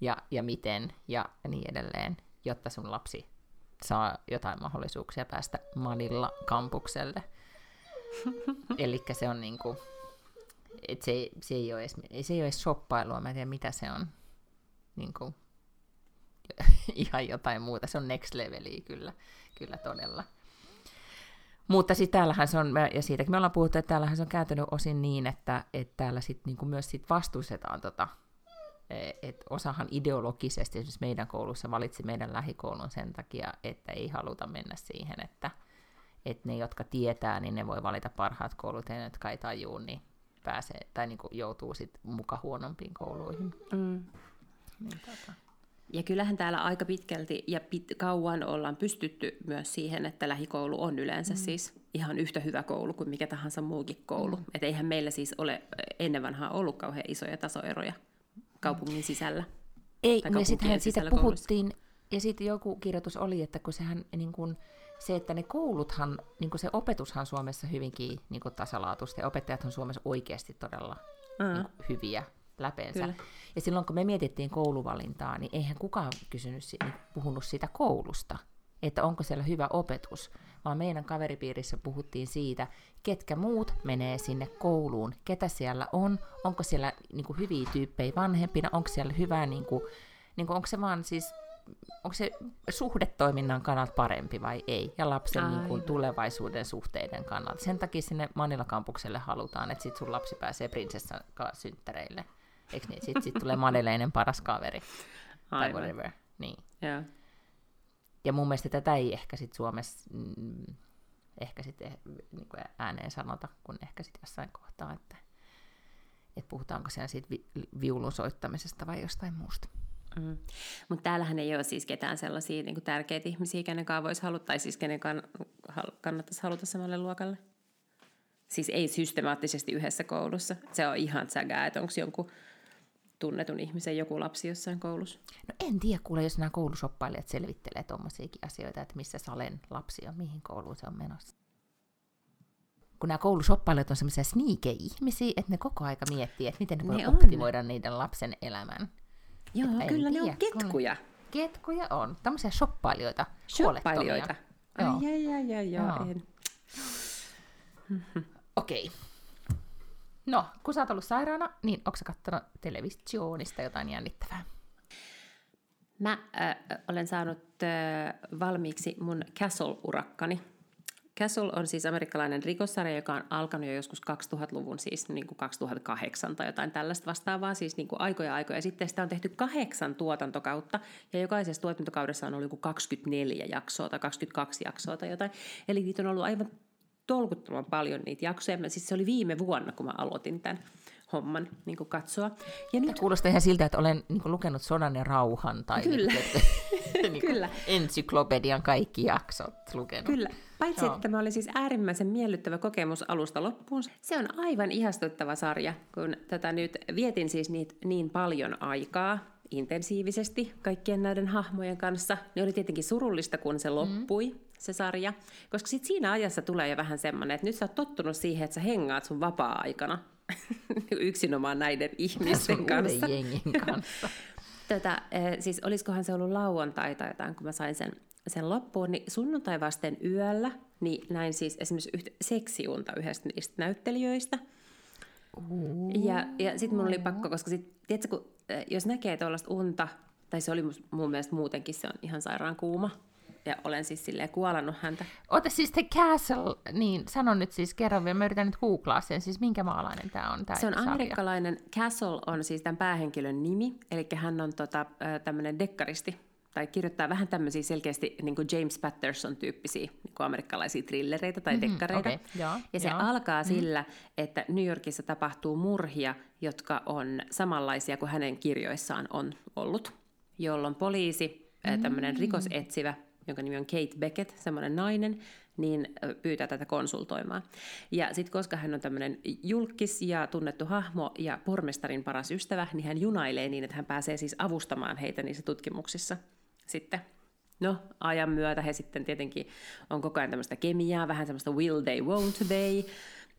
ja, ja miten ja niin edelleen jotta sun lapsi saa jotain mahdollisuuksia päästä Manilla kampukselle. Eli se on niinku, et se, se, ei ole edes, se ei ole edes shoppailua, mä en tiedä mitä se on. Niinku, ihan jotain muuta, se on next leveliä kyllä, kyllä todella. Mutta sitten täällähän se on, ja siitäkin me ollaan puhuttu, että täällähän se on kääntynyt osin niin, että, että täällä sit niinku myös sit vastustetaan tota että osahan ideologisesti esimerkiksi meidän koulussa valitsi meidän lähikoulun sen takia, että ei haluta mennä siihen, että, että ne, jotka tietää, niin ne voi valita parhaat koulut, ja ne, jotka ei tajuu, niin pääsee, tai niin kuin joutuu sitten muka huonompiin kouluihin. Mm. Niin, tota. Ja kyllähän täällä aika pitkälti ja pit, kauan ollaan pystytty myös siihen, että lähikoulu on yleensä mm. siis ihan yhtä hyvä koulu kuin mikä tahansa muukin koulu. Mm. Että eihän meillä siis ole ennen vanhaa ollut kauhean isoja tasoeroja kaupungin sisällä. Ei, ja sittenhän siitä puhuttiin, ja sitten joku kirjoitus oli, että kun sehän niin kun, se, että ne kouluthan, niin se opetushan Suomessa hyvinkin niin tasalaatuista, ja opettajat on Suomessa oikeasti todella mm. niin hyviä läpeensä. Kyllä. Ja silloin kun me mietittiin kouluvalintaa, niin eihän kukaan kysynyt, niin puhunut siitä koulusta, että onko siellä hyvä opetus, vaan meidän kaveripiirissä puhuttiin siitä, ketkä muut menee sinne kouluun, ketä siellä on, onko siellä niin kuin, hyviä tyyppejä vanhempina, onko siellä hyvää, niin kuin, niin kuin, onko se vaan siis onko se suhdetoiminnan kannalta parempi vai ei, ja lapsen niin kuin, tulevaisuuden suhteiden kannalta. Sen takia sinne Manila-kampukselle halutaan, että sit sun lapsi pääsee prinsessan synttäreille. Eikö niin? Sitten sit tulee Madeleinen paras kaveri. Aivan. Tai whatever. Niin. Yeah. Ja mun mielestä tätä ei ehkä sit Suomessa mm, ehkä sit eh, niin kuin ääneen sanota, kun ehkä sit jossain kohtaa, että, että puhutaanko siellä siitä vi- viulun soittamisesta vai jostain muusta. Mm. Mutta täällähän ei ole siis ketään sellaisia niin kuin tärkeitä ihmisiä, kenen kanssa voisi haluta, tai siis kenen kann- kannattaisi haluta samalle luokalle. Siis ei systemaattisesti yhdessä koulussa. Se on ihan sägää, että onko jonkun tunnetun ihmisen joku lapsi jossain koulussa? No en tiedä, kuule, jos nämä koulusoppailijat selvittelee tuommoisiakin asioita, että missä Salen lapsi on, mihin kouluun se on menossa. Kun nämä koulusoppailijat on semmoisia sniike-ihmisiä, että ne koko aika miettii, että miten ne, ne voi optimoida on. niiden lapsen elämän. Joo, että kyllä ne on ketkuja. Ketkuja on. Tämmöisiä shoppailijoita. Shoppailijoita. Ai, ai, ai, ai, ai, Okei. Okay. No, kun sä oot ollut sairaana, niin onko sä kattonut televisioonista jotain jännittävää? Mä äh, olen saanut äh, valmiiksi mun Castle-urakkani. Castle on siis amerikkalainen rikossarja, joka on alkanut jo joskus 2000-luvun, siis niin kuin 2008 tai jotain tällaista vastaavaa, siis niin kuin aikoja aikoja. Sitten sitä on tehty kahdeksan tuotantokautta, ja jokaisessa tuotantokaudessa on ollut joku 24 jaksoa tai 22 jaksoa tai jotain. Eli niitä on ollut aivan tolkuttoman paljon niitä jaksoja. Mä, siis se oli viime vuonna, kun mä aloitin tämän homman niin kuin katsoa. Ja nyt... Kuulostaa ihan siltä, että olen niin kuin, lukenut Sodan ja rauhan tai Kyllä. Niin, että, niin Kyllä. ensyklopedian kaikki jaksot lukenut. Kyllä. Paitsi, Joo. että tämä oli siis äärimmäisen miellyttävä kokemus alusta loppuun. Se on aivan ihastuttava sarja, kun tätä nyt vietin siis niitä niin paljon aikaa intensiivisesti kaikkien näiden hahmojen kanssa. Ne oli tietenkin surullista, kun se loppui, mm. Se sarja. Koska sitten siinä ajassa tulee jo vähän semmoinen, että nyt sä oot tottunut siihen, että sä hengaat sun vapaa-aikana yksinomaan näiden ihmisten kanssa. jengin kanssa. Tätä, eh, siis olisikohan se ollut lauantai tai jotain, kun mä sain sen, sen loppuun, niin sunnuntai vasten yöllä, niin näin siis esimerkiksi yhtä seksiunta yhdestä niistä näyttelijöistä. Ja, ja sitten mun oli pakko, koska sit, tiedätkö, kun, eh, jos näkee tuollaista unta, tai se oli mun mielestä muutenkin, se on ihan sairaan kuuma, ja olen siis silleen kuolannut häntä. Ota siis The Castle, niin sano nyt siis kerran vielä, mä yritän nyt googlaa sen, siis minkä maalainen tämä on tää Se on amerikkalainen, Castle on siis tämän päähenkilön nimi, eli hän on tota, tämmöinen dekkaristi, tai kirjoittaa vähän tämmöisiä selkeästi niin kuin James Patterson-tyyppisiä niin kuin amerikkalaisia trillereitä tai mm-hmm, dekkareita. Okay, joo, ja se joo. alkaa mm-hmm. sillä, että New Yorkissa tapahtuu murhia, jotka on samanlaisia kuin hänen kirjoissaan on ollut, jolloin poliisi, mm-hmm. tämmöinen rikosetsivä, jonka nimi on Kate Beckett, semmoinen nainen, niin pyytää tätä konsultoimaan. Ja sitten koska hän on tämmöinen julkis ja tunnettu hahmo ja pormestarin paras ystävä, niin hän junailee niin, että hän pääsee siis avustamaan heitä niissä tutkimuksissa sitten. No, ajan myötä he sitten tietenkin on koko ajan tämmöistä kemiaa, vähän semmoista will they, won't they,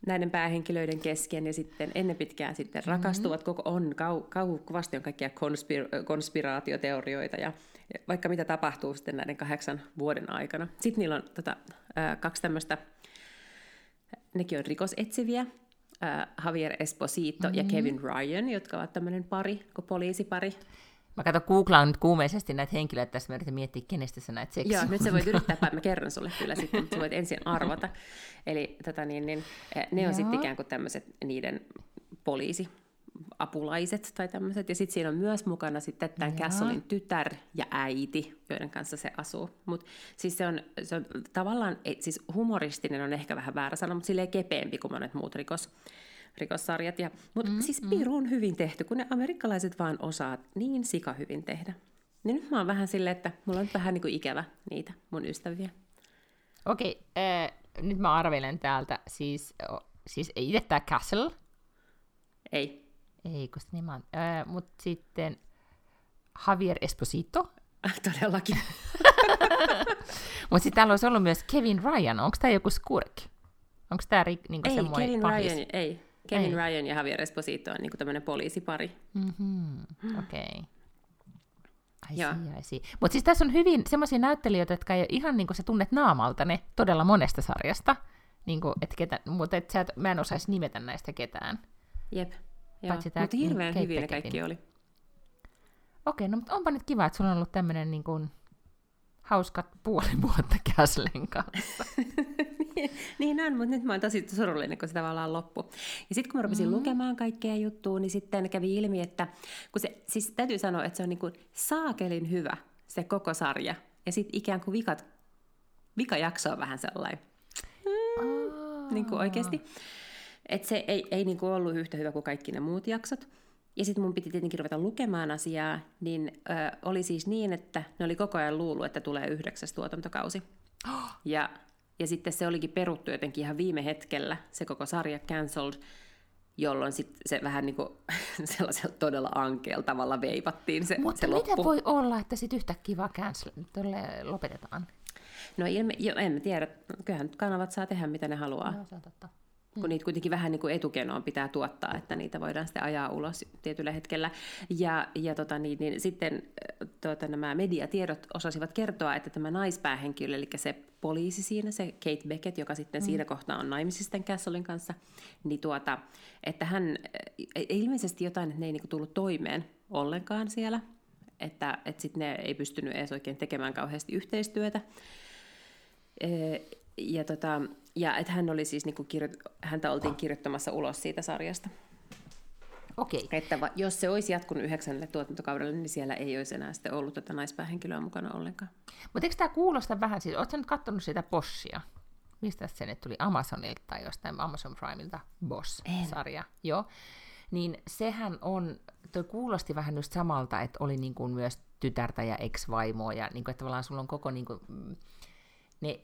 näiden päähenkilöiden kesken ja sitten ennen pitkään sitten mm-hmm. rakastuvat, koko on kau, kau, kovasti on kaikkia konspir, konspiraatioteorioita ja vaikka mitä tapahtuu sitten näiden kahdeksan vuoden aikana. Sitten niillä on tota, kaksi tämmöistä, nekin on rikosetsiviä, Javier Esposito mm-hmm. ja Kevin Ryan, jotka ovat tämmöinen pari, poliisipari. Mä katson, googlaan nyt kuumeisesti näitä henkilöitä tässä, mä yritän miettiä, kenestä sä näet seksiä. Joo, nyt sä voit yrittää, mä kerron sulle kyllä sitten, mutta sä voit ensin arvata. Eli tota, niin, niin, ne on sitten ikään kuin tämmöiset niiden poliisi, apulaiset tai tämmöiset. Ja sitten siinä on myös mukana sitten tämän Jaa. Castlein tytär ja äiti, joiden kanssa se asuu. Mutta siis se on, se on tavallaan, ei, siis humoristinen on ehkä vähän väärä sana, mutta silleen kepeämpi kuin monet muut rikos, rikossarjat. Ja, mutta mm, siis pirun hyvin tehty, kun ne amerikkalaiset vaan osaa niin sika hyvin tehdä. Niin nyt mä oon vähän silleen, että mulla on nyt vähän niin kuin ikävä niitä mun ystäviä. Okei, äh, nyt mä arvelen täältä, siis, o, siis ei itse tää Castle, Ei. Ei se nimi on, äh, mutta sitten Javier Esposito, Todellakin. mutta sitten täällä olisi ollut myös Kevin Ryan, onko tämä joku skurk? Onko tämä niinku ei, semmoinen Kevin pahis? Ryan, ei. Kevin Ei. Ryan ja Javier Esposito on niinku tämmöinen poliisipari. Mm-hmm. Okei. Okay. Mutta siis tässä on hyvin semmoisia näyttelijöitä, jotka ei ole ihan niin kuin sä tunnet naamalta ne todella monesta sarjasta. Niin kuin, et ketä, mutta et sä et, mä en osaisi nimetä näistä ketään. Jep. Joo. Paitsi tää Mutta hirveän Kate hyviä ne kaikki oli. Okei, no mutta onpa nyt kiva, että sulla on ollut tämmöinen niin kuin, hauskat puoli vuotta Käslen kanssa. niin on, mutta nyt mä oon tosi surullinen, kun se tavallaan loppu. Ja sitten kun mä rupesin mm. lukemaan kaikkea juttua, niin sitten kävi ilmi, että kun se, siis täytyy sanoa, että se on niin kuin saakelin hyvä se koko sarja. Ja sitten ikään kuin vikat, vika jakso on vähän sellainen, niin kuin oikeasti. Että se ei, ei niin kuin ollut yhtä hyvä kuin kaikki ne muut jaksot. Ja sitten mun piti tietenkin ruveta lukemaan asiaa, niin ö, oli siis niin, että ne oli koko ajan luullut, että tulee yhdeksäs tuotantokausi. Ja, ja sitten se olikin peruttu jotenkin ihan viime hetkellä, se koko sarja cancelled, jolloin sit se vähän niin kuin sellaisella todella ankeella tavalla veivattiin se, Mutta se miten loppu. voi olla, että sitten yhtäkkiä vaan cancel, lopetetaan? No ilme, jo, en mä tiedä, kyllähän nyt kanavat saa tehdä mitä ne haluaa. No, se on totta. Kun niitä kuitenkin vähän niin kuin etukenoon pitää tuottaa, että niitä voidaan sitten ajaa ulos tietyllä hetkellä. Ja, ja tota, niin, niin, sitten tota, nämä mediatiedot osasivat kertoa, että tämä naispäähenkilö, eli se poliisi siinä, se Kate Beckett, joka sitten mm. siinä kohtaa on naimisissa tämän Castlein kanssa, niin tuota, että hän äh, ilmeisesti jotain, että ne ei niin kuin tullut toimeen ollenkaan siellä, että, että sitten ne ei pystynyt edes oikein tekemään kauheasti yhteistyötä. Ee, Ja, tota, ja että hän oli siis, niinku kirjo- häntä oltiin kirjoittamassa ulos siitä sarjasta. Okei. Että va- jos se olisi jatkunut yhdeksännelle tuotantokaudelle, niin siellä ei olisi enää sitten ollut tätä naispäähenkilöä mukana ollenkaan. Mutta eikö tämä kuulosta vähän, siis ootko nyt katsonut sitä Boschia? Mistä se nyt tuli Amazonilta tai jostain Amazon Primeilta Boss-sarja? Joo. Niin sehän on, toi kuulosti vähän just samalta, että oli niin kuin myös tytärtä ja ex-vaimoa ja niin kuin, että tavallaan sulla on koko niin kuin, mm, ne,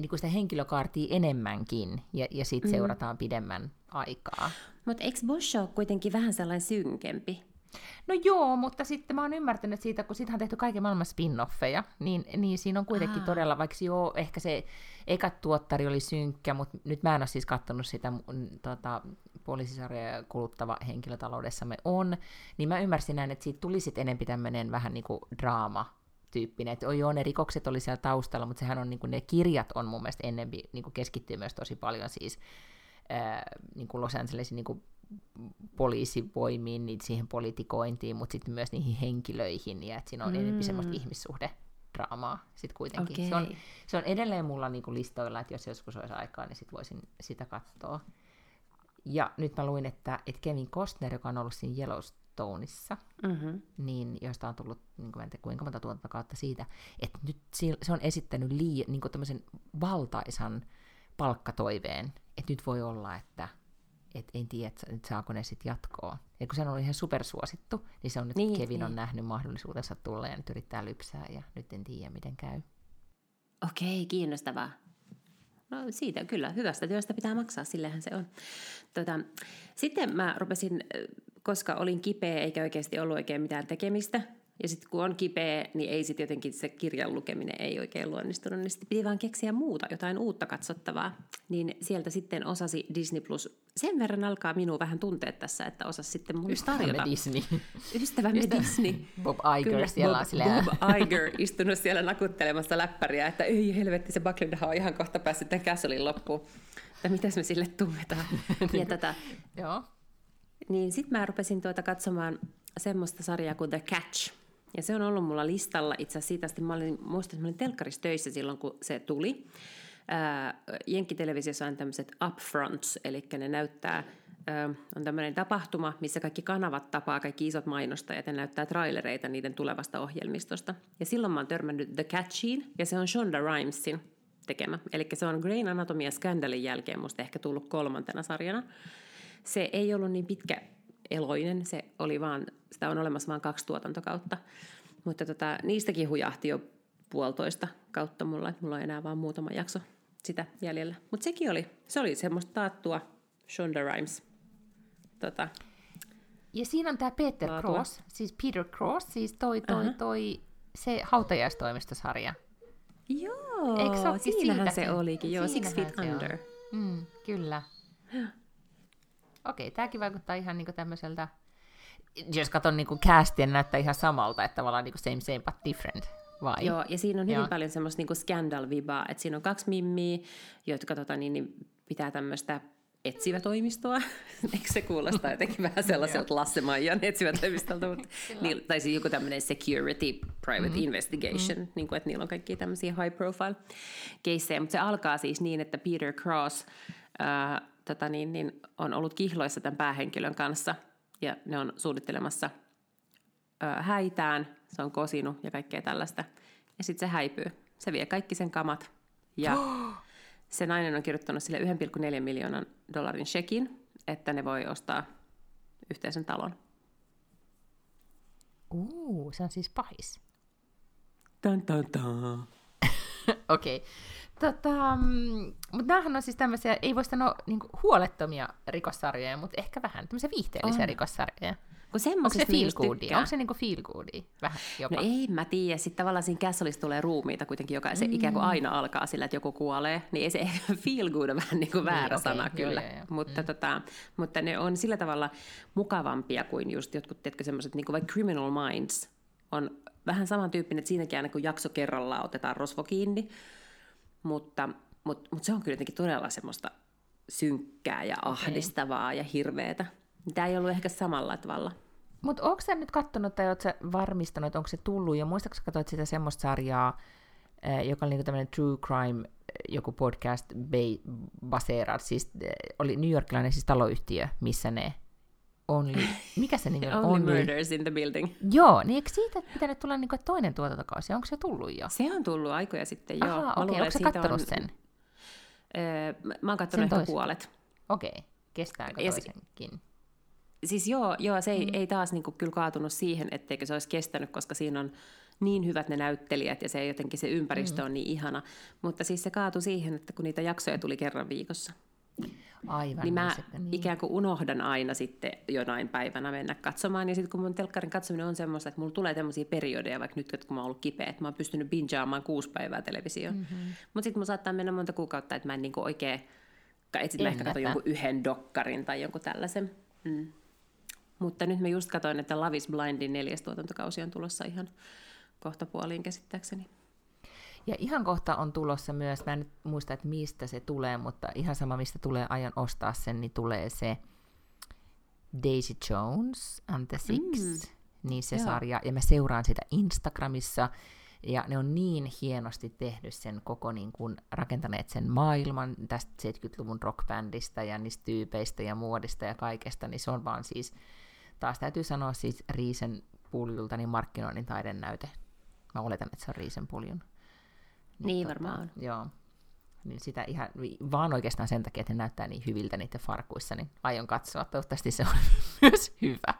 niin kuin sitä henkilökaartia enemmänkin ja, ja sitten mm. seurataan pidemmän aikaa. Mutta eikö Bosch ole kuitenkin vähän sellainen synkempi? No joo, mutta sitten mä oon ymmärtänyt siitä, kun siitä on tehty kaiken maailman spin-offeja, niin, niin siinä on kuitenkin Aa. todella, vaikka joo, ehkä se eka tuottari oli synkkä, mutta nyt mä en ole siis katsonut sitä tota, poliisisarjaa kuluttava henkilötaloudessamme on, niin mä ymmärsin näin, että siitä tuli sitten enempi tämmöinen vähän niin kuin draama, tyyppinen, että joo, ne rikokset oli siellä taustalla, mutta sehän on, niin kuin, ne kirjat on mun mielestä enempi, niin keskittyy myös tosi paljon siis ää, niin kuin Los Angelesin niin kuin poliisivoimiin, niin siihen politikointiin, mutta sitten myös niihin henkilöihin, ja että siinä on mm. enemmän semmoista ihmissuhdedraamaa sitten kuitenkin. Okei. Se, on, se on edelleen mulla niinku listoilla, että jos joskus olisi aikaa, niin sit voisin sitä katsoa. Ja nyt mä luin, että, että Kevin Costner, joka on ollut siinä Yellowstoneissa, Mm-hmm. niin josta on tullut niin kuin, en tiedä, kuinka monta tuotantokautta siitä, että nyt se on esittänyt lii- niin tämmöisen valtaisan palkkatoiveen, että nyt voi olla, että et en tiedä, että saako ne sitten jatkoa. Ja kun se on ollut ihan supersuosittu, niin se on nyt, Niin, niin, Kevin on niin. nähnyt mahdollisuutensa tulla ja nyt yrittää lypsää ja nyt en tiedä, miten käy. Okei, kiinnostavaa. No siitä kyllä, hyvästä työstä pitää maksaa, sillähän se on. Tota, sitten mä rupesin, koska olin kipeä eikä oikeasti ollut oikein mitään tekemistä, ja sitten kun on kipeä, niin ei sitten jotenkin se kirjan lukeminen ei oikein luonnistunut, niin sitten piti vaan keksiä muuta, jotain uutta katsottavaa. Niin sieltä sitten osasi Disney Plus. Sen verran alkaa minua vähän tuntea tässä, että osasi sitten mulle tarjota. Disney. Ystävämme Disney. Bob Iger Kyllä, siellä Bob, silleen. Bob Iger istunut siellä nakuttelemassa läppäriä, että ei helvetti, se Bucklindahan on ihan kohta päässyt tämän loppuun. Että mitäs me sille tunnetaan. ja tota, Joo. Niin sitten mä rupesin tuota katsomaan semmoista sarjaa kuin The Catch. Ja se on ollut mulla listalla itse asiassa siitä asti. Mä olin, muistan, että mä olin telkkarissa töissä silloin, kun se tuli. Ää, Jenkkitelevisiossa on tämmöiset upfronts, eli ne näyttää ö, on tämmöinen tapahtuma, missä kaikki kanavat tapaa kaikki isot mainostajat ja näyttää trailereita niiden tulevasta ohjelmistosta. Ja silloin mä oon törmännyt The Catchiin, ja se on Shonda Rhimesin tekemä. Eli se on Grain Anatomia Scandalin jälkeen musta ehkä tullut kolmantena sarjana. Se ei ollut niin pitkä eloinen, se oli vaan, sitä on olemassa vain kaksi tuotantokautta. Mutta tota, niistäkin hujahti jo puolitoista kautta mulla, että mulla on enää vain muutama jakso sitä jäljellä. Mutta sekin oli, se oli semmoista taattua Shonda Rhimes. Tota, Ja siinä on tämä Peter Laatua. Cross, siis Peter Cross, siis toi, toi, Aha. toi, se hautajaistoimistosarja. joo, Eikö siinähän siitä se olikin, joo, Six Feet on. Under. Mm, kyllä. Okei, tämäkin vaikuttaa ihan niinku tämmöiseltä, jos katson niinku castia, niin näyttää ihan samalta, että tavallaan niinku same same but different, vai? Joo, ja siinä on hyvin Joo. paljon semmoista niinku scandal-vibaa, että siinä on kaksi mimmiä, jotka tota, niin, niin, pitää tämmöistä etsivä toimistoa. Eikö se kuulostaa jotenkin vähän sellaiselta Lasse Maijan etsivä toimistolta? Mutta, niillä, tai siis joku tämmöinen security, private mm-hmm. investigation, mm-hmm. niin kuin, että niillä on kaikki tämmöisiä high profile keissejä. Mutta se alkaa siis niin, että Peter Cross ää, tota niin, niin, on ollut kihloissa tämän päähenkilön kanssa ja ne on suunnittelemassa ö, häitään, se on kosinut ja kaikkea tällaista. Ja sitten se häipyy. Se vie kaikki sen kamat. Ja se nainen on kirjoittanut sille 1,4 miljoonan dollarin shekin, että ne voi ostaa yhteisen talon. Uu, se on siis pahis. Dun, dun, dun. Okei. Okay. Tota, mm, mutta näähän on siis tämmöisiä, ei voi sanoa niinku huolettomia rikossarjoja, mutta ehkä vähän tämmöisiä viihteellisiä On. rikossarjoja. Kun Onko se feel goodia? Onko se niinku feel goodia? Vähän jopa. No ei, mä tiedä. Sitten tavallaan siinä Castleissa tulee ruumiita kuitenkin, joka se ikään kuin aina alkaa sillä, että joku kuolee. Niin ei se feel good on vähän niin kuin väärä okei, sana joo, kyllä. joo, joo. Mutta, tota, mutta ne on sillä tavalla mukavampia kuin just jotkut, tiedätkö, semmoiset, niin kuin vaikka Criminal Minds on vähän samantyyppinen, että siinäkin aina kun jakso kerrallaan otetaan rosvo kiinni. Mutta, mutta, mutta se on kyllä jotenkin todella semmoista synkkää ja ahdistavaa ja hirveetä. Tämä ei ollut ehkä samalla tavalla. Mutta onko sä nyt kattonut tai ootko varmistanut, että onko se tullut, ja muistaakseni katsoit sitä semmoista sarjaa, eh, joka oli niinku tämmöinen true crime, eh, joku podcast ba- baseerat, siis eh, oli newyorkilainen siis taloyhtiö, missä ne only, mikä se nimi on? Only Murders in the Building. Joo, niin eikö siitä pitänyt tulla niinku toinen tuotantokausi? Onko se tullut jo? Se on tullut aikoja sitten, joo. Ahaa, Mä okei, luulen, onko sä siitä kattonut on- sen? Öö, mä- oon Sen kattonut ehkä puolet. Okei, kestääkö Ja se- toisenkin? Siis joo, joo se ei, mm. ei taas niinku kyllä kaatunut siihen, etteikö se olisi kestänyt, koska siinä on niin hyvät ne näyttelijät ja se jotenkin se ympäristö mm. on niin ihana. Mutta siis se kaatui siihen, että kun niitä jaksoja tuli kerran viikossa, Aivan. niin mä niin. ikään kuin unohdan aina sitten jonain päivänä mennä katsomaan. Ja sitten kun mun telkkarin katsominen on semmoista, että mulla tulee tämmöisiä periodeja, vaikka nyt kun mä oon ollut kipeä, että mä oon pystynyt bingeaamaan kuusi päivää televisioon. Mm-hmm. Mutta sitten mun saattaa mennä monta kuukautta, että mä en niinku oikein, että sit mä ehkä katson jonkun yhden dokkarin tai jonkun tällaisen. Mm. Mutta nyt mä just katsoin, että Love is Blindin neljäs tuotantokausi on tulossa ihan kohta puoliin käsittääkseni. Ja ihan kohta on tulossa myös, mä en nyt muista, että mistä se tulee, mutta ihan sama, mistä tulee ajan ostaa sen, niin tulee se Daisy Jones and the Six, mm. niin se Joo. sarja, ja mä seuraan sitä Instagramissa, ja ne on niin hienosti tehnyt sen koko, niin kuin rakentaneet sen maailman tästä 70-luvun rockbändistä ja niistä tyypeistä ja muodista ja kaikesta, niin se on vaan siis, taas täytyy sanoa siis Riisen puljulta, niin markkinoinnin taiden näyte. Mä oletan, että se on Riisen puljun. Niin varmaan on. Joo. Niin sitä ihan, vaan oikeastaan sen takia, että ne näyttää niin hyviltä niiden farkuissa, niin aion katsoa. Toivottavasti se on myös hyvä.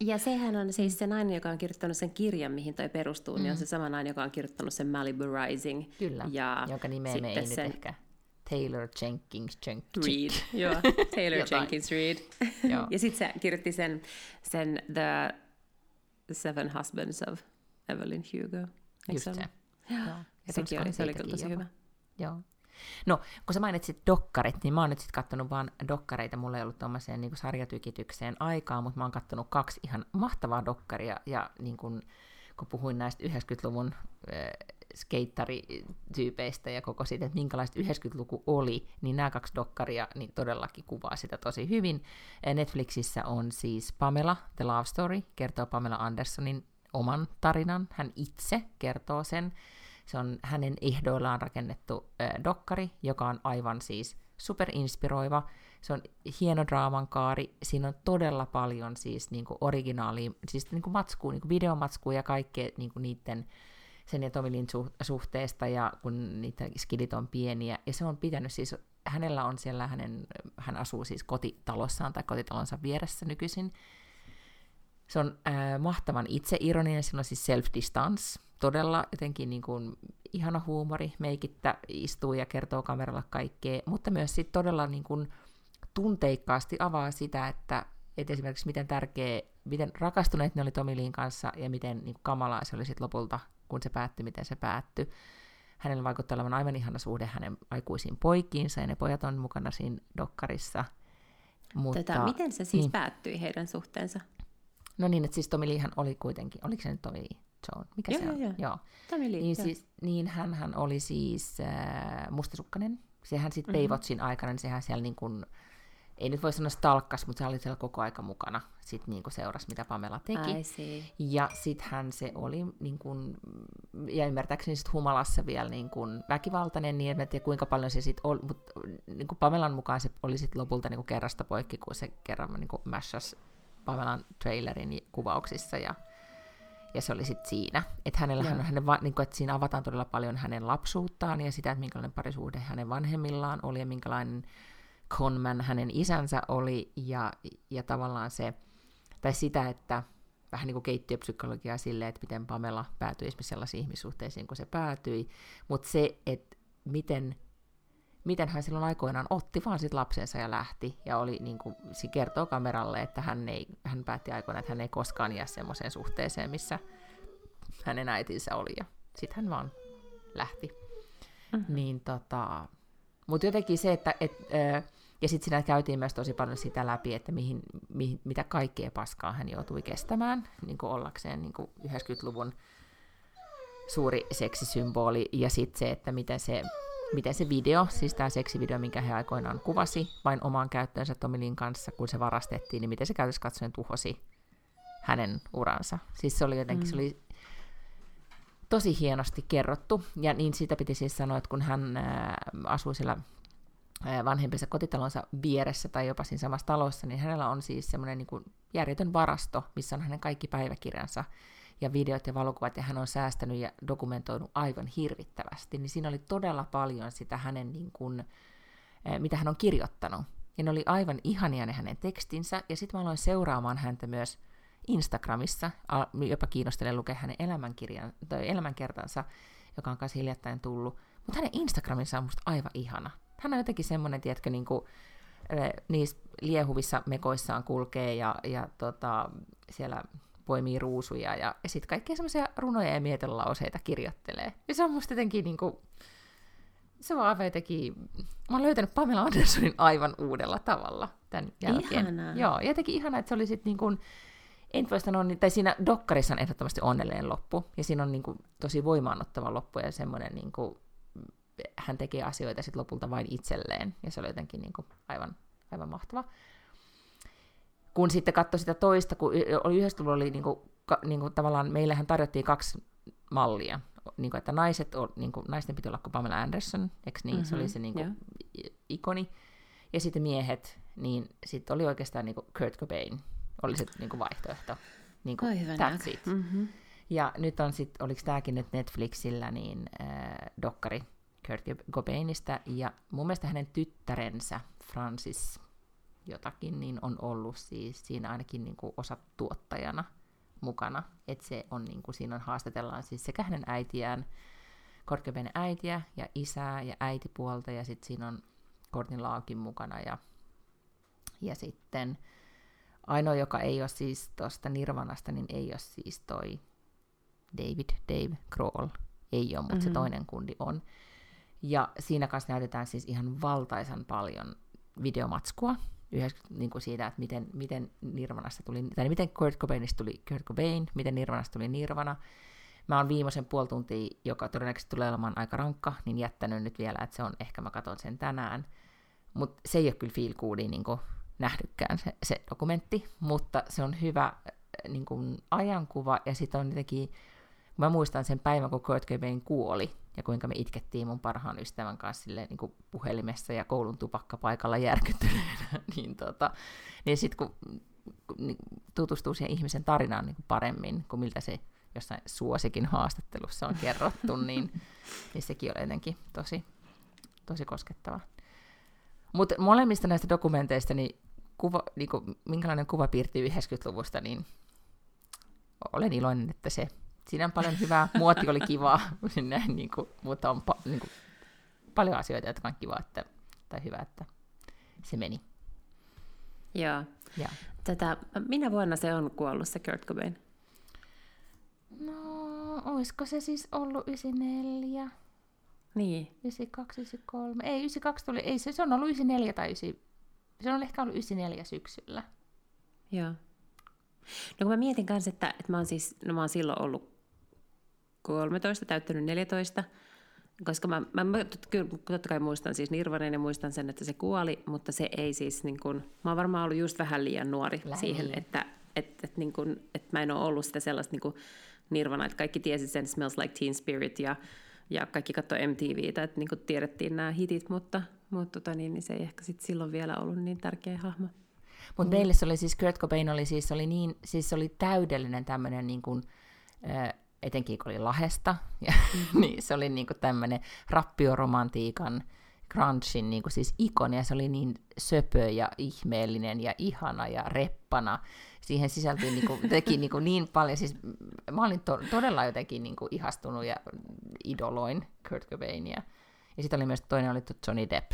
Ja sehän on siis se nainen, joka on kirjoittanut sen kirjan, mihin toi perustuu, mm. niin on se sama nainen, joka on kirjoittanut sen Malibu Rising. Kyllä, ja jonka nimeä me ei nyt sen ehkä Taylor Jenkins Jenkins. Reed, joo, Taylor. Jenkins Reid. Joo. ja sitten se kirjoitti sen, sen The Seven Husbands of Evelyn Hugo. Just se? Joo. Sekin oli, se oli kyllä tosi hyvä. Joo. No, kun sä mainitsit dokkarit, niin mä oon nyt sitten kattonut vaan dokkareita. Mulla ei ollut tuommoiseen niin sarjatykitykseen aikaa, mutta mä oon kattonut kaksi ihan mahtavaa dokkaria. Ja niin kun, kun puhuin näistä 90-luvun äh, skeittarityypeistä ja koko siitä, että minkälaista 90-luku oli, niin nämä kaksi dokkaria niin todellakin kuvaa sitä tosi hyvin. Netflixissä on siis Pamela, The Love Story, kertoo Pamela Andersonin oman tarinan. Hän itse kertoo sen Se on hänen ehdoillaan rakennettu äh, dokkari, joka on aivan siis superinspiroiva. Se on hieno draaman kaari. Siinä on todella paljon siis niin kuin originaalia, siis niin kuin matskua, niin kuin videomatskua ja kaikkea niin kuin niiden sen ja Tomilin suhteesta, ja kun niitä skidit on pieniä. Ja se on pitänyt siis, hänellä on siellä, hänen, hän asuu siis kotitalossaan tai kotitalonsa vieressä nykyisin. Se on äh, mahtavan itseironinen, sillä on siis self-distance, todella jotenkin niin kuin ihana huumori, meikittä istuu ja kertoo kameralla kaikkea, mutta myös sit todella niin kuin tunteikkaasti avaa sitä, että, että esimerkiksi miten tärkeä, miten rakastuneet ne oli Tomiliin kanssa ja miten niin kamalaa se oli sit lopulta, kun se päättyi, miten se päättyi. Hänellä vaikuttaa olevan aivan ihana suhde hänen aikuisiin poikiinsa ja ne pojat on mukana siinä dokkarissa. Mutta, Tätä, miten se siis niin. päättyi heidän suhteensa? No niin, että siis Tommy Leehan oli kuitenkin, oliko se nyt Tommy Joan? Mikä joo, se on? Joo, joo. Tommy Lee, niin, siis, niin hän, hän oli siis äh, mustasukkainen. Sehän sitten mm-hmm. Baywatchin aikana, niin sehän siellä niin kuin, ei nyt voi sanoa stalkkas, mutta se oli siellä koko aika mukana. Sitten niin seurasi, mitä Pamela teki. Ja sittenhän se oli, niin kuin, ja ymmärtääkseni sitten humalassa vielä niin kuin väkivaltainen, niin en tiedä kuinka paljon se sitten oli, mutta niin kuin Pamelan mukaan se oli sitten lopulta niin kuin kerrasta poikki, kun se kerran niin kuin mashas Pamelan trailerin kuvauksissa ja, ja se oli sitten siinä. Että hänellä hän, hänen, niin kuin, että siinä avataan todella paljon hänen lapsuuttaan ja sitä, että minkälainen parisuhde hänen vanhemmillaan oli ja minkälainen conman hänen isänsä oli. Ja, ja tavallaan se, tai sitä, että vähän niin kuin keittiöpsykologiaa silleen, että miten Pamela päätyi esimerkiksi sellaisiin ihmissuhteisiin, kun se päätyi, mutta se, että miten miten hän silloin aikoinaan otti vaan sit lapsensa ja lähti. Ja oli, niin kuin, se kertoo kameralle, että hän, ei, hän päätti aikoinaan, että hän ei koskaan jää semmoiseen suhteeseen, missä hänen äitinsä oli. Ja sitten hän vaan lähti. Mm-hmm. Niin tota, mutta jotenkin se, että et, ö, ja sitten siinä käytiin myös tosi paljon sitä läpi, että mihin, mihin, mitä kaikkea paskaa hän joutui kestämään, niin kuin ollakseen niin kuin 90-luvun suuri seksisymboli, ja sitten se, että miten se miten se video, siis tämä seksivideo, minkä he aikoinaan kuvasi vain omaan käyttöönsä Tomilin kanssa, kun se varastettiin, niin miten se käytössä katsoen tuhosi hänen uransa. Siis se oli jotenkin, mm. se oli tosi hienosti kerrottu, ja niin siitä piti siis sanoa, että kun hän äh, asui siellä vanhempiensa kotitalonsa vieressä tai jopa siinä samassa talossa, niin hänellä on siis semmoinen niin järjetön varasto, missä on hänen kaikki päiväkirjansa, ja videot ja valokuvat, ja hän on säästänyt ja dokumentoinut aivan hirvittävästi, niin siinä oli todella paljon sitä hänen, niin kuin, eh, mitä hän on kirjoittanut. Ja ne oli aivan ihania ne hänen tekstinsä, ja sitten mä aloin seuraamaan häntä myös Instagramissa, jopa kiinnostelen lukea hänen elämänkirjan, tai elämänkertansa, joka on kanssa hiljattain tullut. Mutta hänen Instagramissa on musta aivan ihana. Hän on jotenkin semmoinen, tiedätkö, niin kuin, eh, niissä liehuvissa mekoissaan kulkee ja, ja tota, siellä poimii ruusuja ja, ja sitten kaikkia semmoisia runoja ja mietelauseita kirjoittelee. Ja se on musta jotenkin niinku, se vaan jotenkin, mä oon löytänyt Pamela Andersonin aivan uudella tavalla tämän jälkeen. Ihanaa. Joo, jotenkin ihanaa, että se oli sitten niin en voi sanoa, tai siinä dokkarissa on ehdottomasti onnellinen loppu, ja siinä on niin kuin, tosi voimaanottava loppu, ja semmoinen, niin kuin, hän tekee asioita sitten lopulta vain itselleen, ja se oli jotenkin niin kuin, aivan, aivan mahtava kun sitten katsoi sitä toista, kun oli yhdessä oli niin kuin, ka, niin kuin tavallaan, meillähän tarjottiin kaksi mallia, niin kuin, että naiset, niin kuin, naisten piti olla kuin Pamela Anderson, eikö niin? Mm-hmm, se oli mm-hmm, se niin kuin, yeah. ikoni. Ja sitten miehet, niin sitten oli oikeastaan niin kuin Kurt Cobain, oli se niin kuin vaihtoehto. Niin kuin, that's it. Mm-hmm. Ja nyt on sitten, oliko tämäkin nyt Netflixillä, niin äh, dokkari Kurt Cobainista, ja mun mielestä hänen tyttärensä, Francis jotakin, niin on ollut siis siinä ainakin niin kuin tuottajana mukana. Että se on niin kuin, siinä on haastatellaan siis sekä hänen äitiään, Korkeapäinen äitiä ja isää ja äitipuolta, ja sitten siinä on Kortin Laakin mukana. Ja, ja sitten ainoa, joka ei ole siis tuosta Nirvanasta, niin ei ole siis toi David, Dave Grohl. Ei ole, mutta mm-hmm. se toinen kundi on. Ja siinä kanssa näytetään siis ihan valtaisan paljon videomatskua, yhdessä niin kuin siitä, että miten, miten Nirvanasta tuli, tai miten Kurt Cobainista tuli Kurt Cobain, miten Nirvanasta tuli Nirvana. Mä oon viimeisen puoli tuntia, joka todennäköisesti tulee olemaan aika rankka, niin jättänyt nyt vielä, että se on, ehkä mä katson sen tänään. Mutta se ei ole kyllä feel goodia niin nähdykään se, se dokumentti, mutta se on hyvä äh, niin kuin ajankuva, ja sitten on jotenkin Mä muistan sen päivän, kun Kurt Cobain kuoli, ja kuinka me itkettiin mun parhaan ystävän kanssa silleen, niin kuin puhelimessa ja koulun tupakkapaikalla järkyttyneenä. niin, tota, niin sitten kun niin tutustuu siihen ihmisen tarinaan niin kuin paremmin kuin miltä se jossain suosikin haastattelussa on kerrottu, niin, niin sekin on jotenkin tosi, tosi koskettava. Mutta molemmista näistä dokumenteista, niin, kuva, niin kuin, minkälainen kuva piirtyy 90-luvusta, niin olen iloinen, että se, siinä on paljon hyvää, muoti oli kivaa, näin, niin kuin, mutta on pa, niin kuin, paljon asioita, jotka on kiva, että, tai hyvä, että se meni. Joo. Ja. Tätä, minä vuonna se on kuollut se Kurt Cobain? No, olisiko se siis ollut 94? Niin. 92, 93. Ei, 92 tuli, ei se, se on ollut 94 tai 9, se on ehkä ollut 94 syksyllä. Joo. No kun mä mietin kanssa, että, että mä oon siis, no mä oon silloin ollut 13, täyttänyt 14, koska mä, mä, mä kyllä totta kai muistan siis Nirvanen ja muistan sen, että se kuoli, mutta se ei siis niin kuin, mä oon varmaan ollut just vähän liian nuori Lähi. siihen, että, että, että, niin kuin, että mä en ole ollut sitä sellaista niin kuin Nirvana, että kaikki tiesi sen Smells Like Teen Spirit ja, ja kaikki katsoi MTVtä, että niin kuin tiedettiin nämä hitit, mutta, mutta tota niin, niin se ei ehkä sit silloin vielä ollut niin tärkeä hahmo. Mutta mm. meille se oli siis, Kurt Cobain oli siis, oli niin, siis oli täydellinen tämmöinen niin kuin, äh, etenkin kun oli Lahesta, ja, mm. niin se oli niin tämmöinen rappioromantiikan, grungein niin siis ikoni, ja se oli niin söpö ja ihmeellinen ja ihana ja reppana. Siihen sisältyi niin kuin, teki niin, kuin niin paljon, siis mä olin to, todella jotenkin niin kuin ihastunut ja idoloin Kurt Cobainia. Ja sitten oli myös toinen oli Johnny Depp,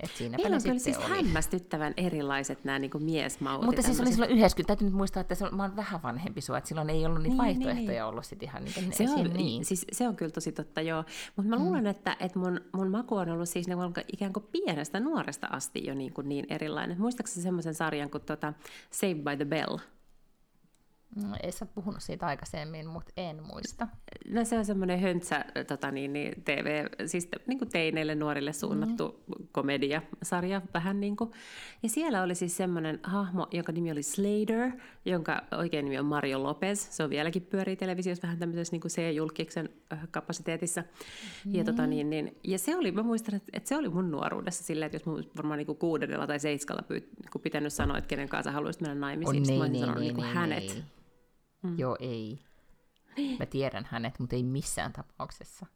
et Meillä on kyllä siis oli. hämmästyttävän erilaiset nämä niin miesmautit. Mutta siis oli silloin 90, täytyy nyt muistaa, että se on, mä oon vähän vanhempi sua, että silloin ei ollut niitä niin, niin vaihtoehtoja niin. ollut sit ihan niin, se on, niin. Siis, se on kyllä tosi totta, joo. Mutta mä mm. luulen, että, että mun, mun maku on ollut siis niin ikään kuin pienestä nuoresta asti jo niin, kuin niin erilainen. Muistaakseni semmoisen sarjan kuin tuota Save by the Bell? No, ei sä puhunut siitä aikaisemmin, mutta en muista. No se on semmoinen höntsä tota niin, niin TV, siis niin kuin teineille, nuorille suunnattu mm. komediasarja vähän niin kuin. Ja siellä oli siis semmoinen hahmo, jonka nimi oli Slater, jonka oikein nimi on Mario Lopez. Se on vieläkin pyörii televisiossa vähän tämmöisessä niin kuin C-julkiksen äh, kapasiteetissa. Mm. Ja, tota niin, niin, ja se oli, mä muistan, että, että se oli mun nuoruudessa silleen, että jos mun varmaan niin kuin kuudennella tai seiskalla pyyt, niin pitänyt sanoa, että kenen kanssa haluaisit mennä naimisiin, oh, niin, niin, niin, niin, niin, hänet. Niin Mm. Joo, ei. Mä tiedän hänet, mutta ei missään tapauksessa.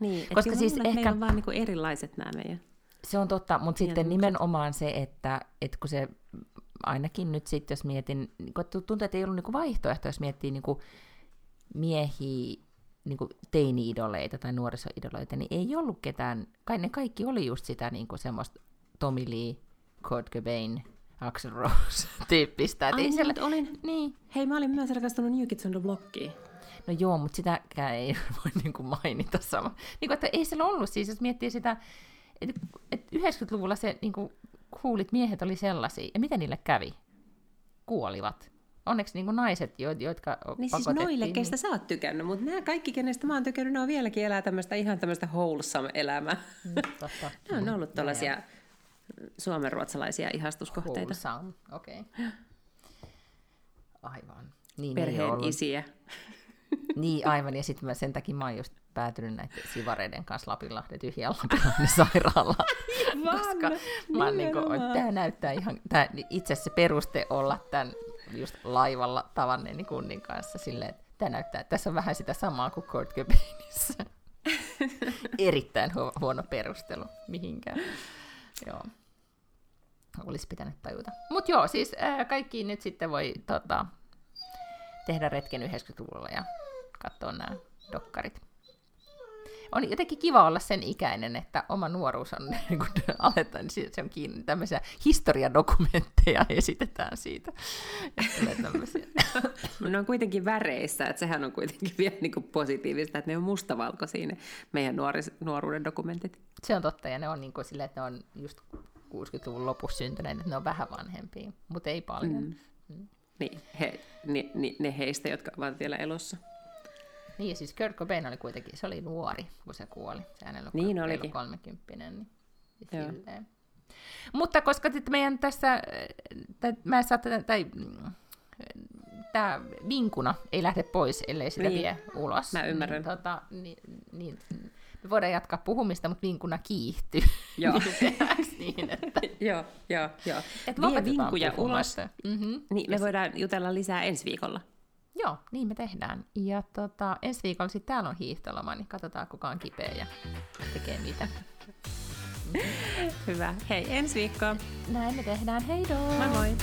Niin, Koska siis ehkä... meillä on vaan niinku erilaiset nämä meidän... Se on totta, mutta sitten nimenomaan se, että, että kun se ainakin nyt sitten, jos mietin, kun tuntuu, että ei ollut niin vaihtoehto, jos miettii niin miehiä, niin teini-idoleita tai nuorisoidoleita, niin ei ollut ketään, kai ne kaikki oli just sitä niin kuin semmoista Tommy Lee, Kurt Cobain, Axel Rose-tyyppistä. Ai, ei siellä... olin... Niin. Hei, mä olin myös rakastunut New Kids on the Blockiin. No joo, mutta sitäkään ei voi niinku mainita sama. Niinku, että ei siellä ollut siis, jos miettii sitä, että et 90-luvulla se niinku, kuulit miehet oli sellaisia, ja mitä niille kävi? Kuolivat. Onneksi niin naiset, jo, jotka Niin siis noille, niin... kestä sä oot tykännyt, mutta nämä kaikki, kenestä mä oon tykännyt, ne on vieläkin elää tämmöistä ihan tämmöistä wholesome elämää. Mm, totta. ne on ollut tällaisia suomenruotsalaisia ihastuskohteita. okei. Okay. Aivan. Niin, Perheen niin isiä. Niin, aivan. Ja sitten sen takia mä oon just päätynyt näiden sivareiden kanssa Lapinlahden tyhjän Lapinlahden sairaalaan. Koska mä niin kuin, tämä näyttää ihan, tää, itse se peruste olla tämän just laivalla tavanneeni kunnin kanssa silleen, että tämä näyttää, että tässä on vähän sitä samaa kuin Kurt Cobainissa. Erittäin hu- huono perustelu mihinkään. Joo olisi pitänyt tajuta. Mutta joo, siis ää, kaikki nyt sitten voi tota, tehdä retken 90-luvulla ja katsoa nämä dokkarit. On jotenkin kiva olla sen ikäinen, että oma nuoruus on, niin kun aletaan, niin se on kiinni, tämmöisiä historiadokumentteja esitetään siitä. ne on kuitenkin väreissä, että sehän on kuitenkin vielä niin kuin positiivista, että ne on mustavalkoisia ne meidän nuoris, nuoruuden dokumentit. Se on totta, ja ne on niin kuin sille, että ne on just 60-luvun lopussa syntyneet, että ne on vähän vanhempia, mutta ei paljon. Mm. Mm. Niin, he, ni, ni, ne heistä, jotka ovat vielä elossa. Niin, siis Kurt Cobain oli kuitenkin, se oli nuori, kun se kuoli. Se hänellä niin olikin. 30 niin Mutta koska sitten meidän tässä, tai mä saatan, tai tämä vinkuna ei lähde pois, ellei sitä Niin. vie ulos. Mä ymmärrän. Niin, tota, niin, niin, me voidaan jatkaa puhumista, mutta vinkuna kiihtyy. Joo. Niin että joo, joo, joo. et Vie vinkuja ulos. Mm-hmm. Niin, me voidaan jutella lisää ensi viikolla. Joo, niin me tehdään. Ja tota, ensi viikolla sitten täällä on hiihtoloma, niin katsotaan kuka on kipeä ja tekee mitä. Hyvä. Hei, ensi viikkoon. Näin me tehdään, heidoo! Moi moi!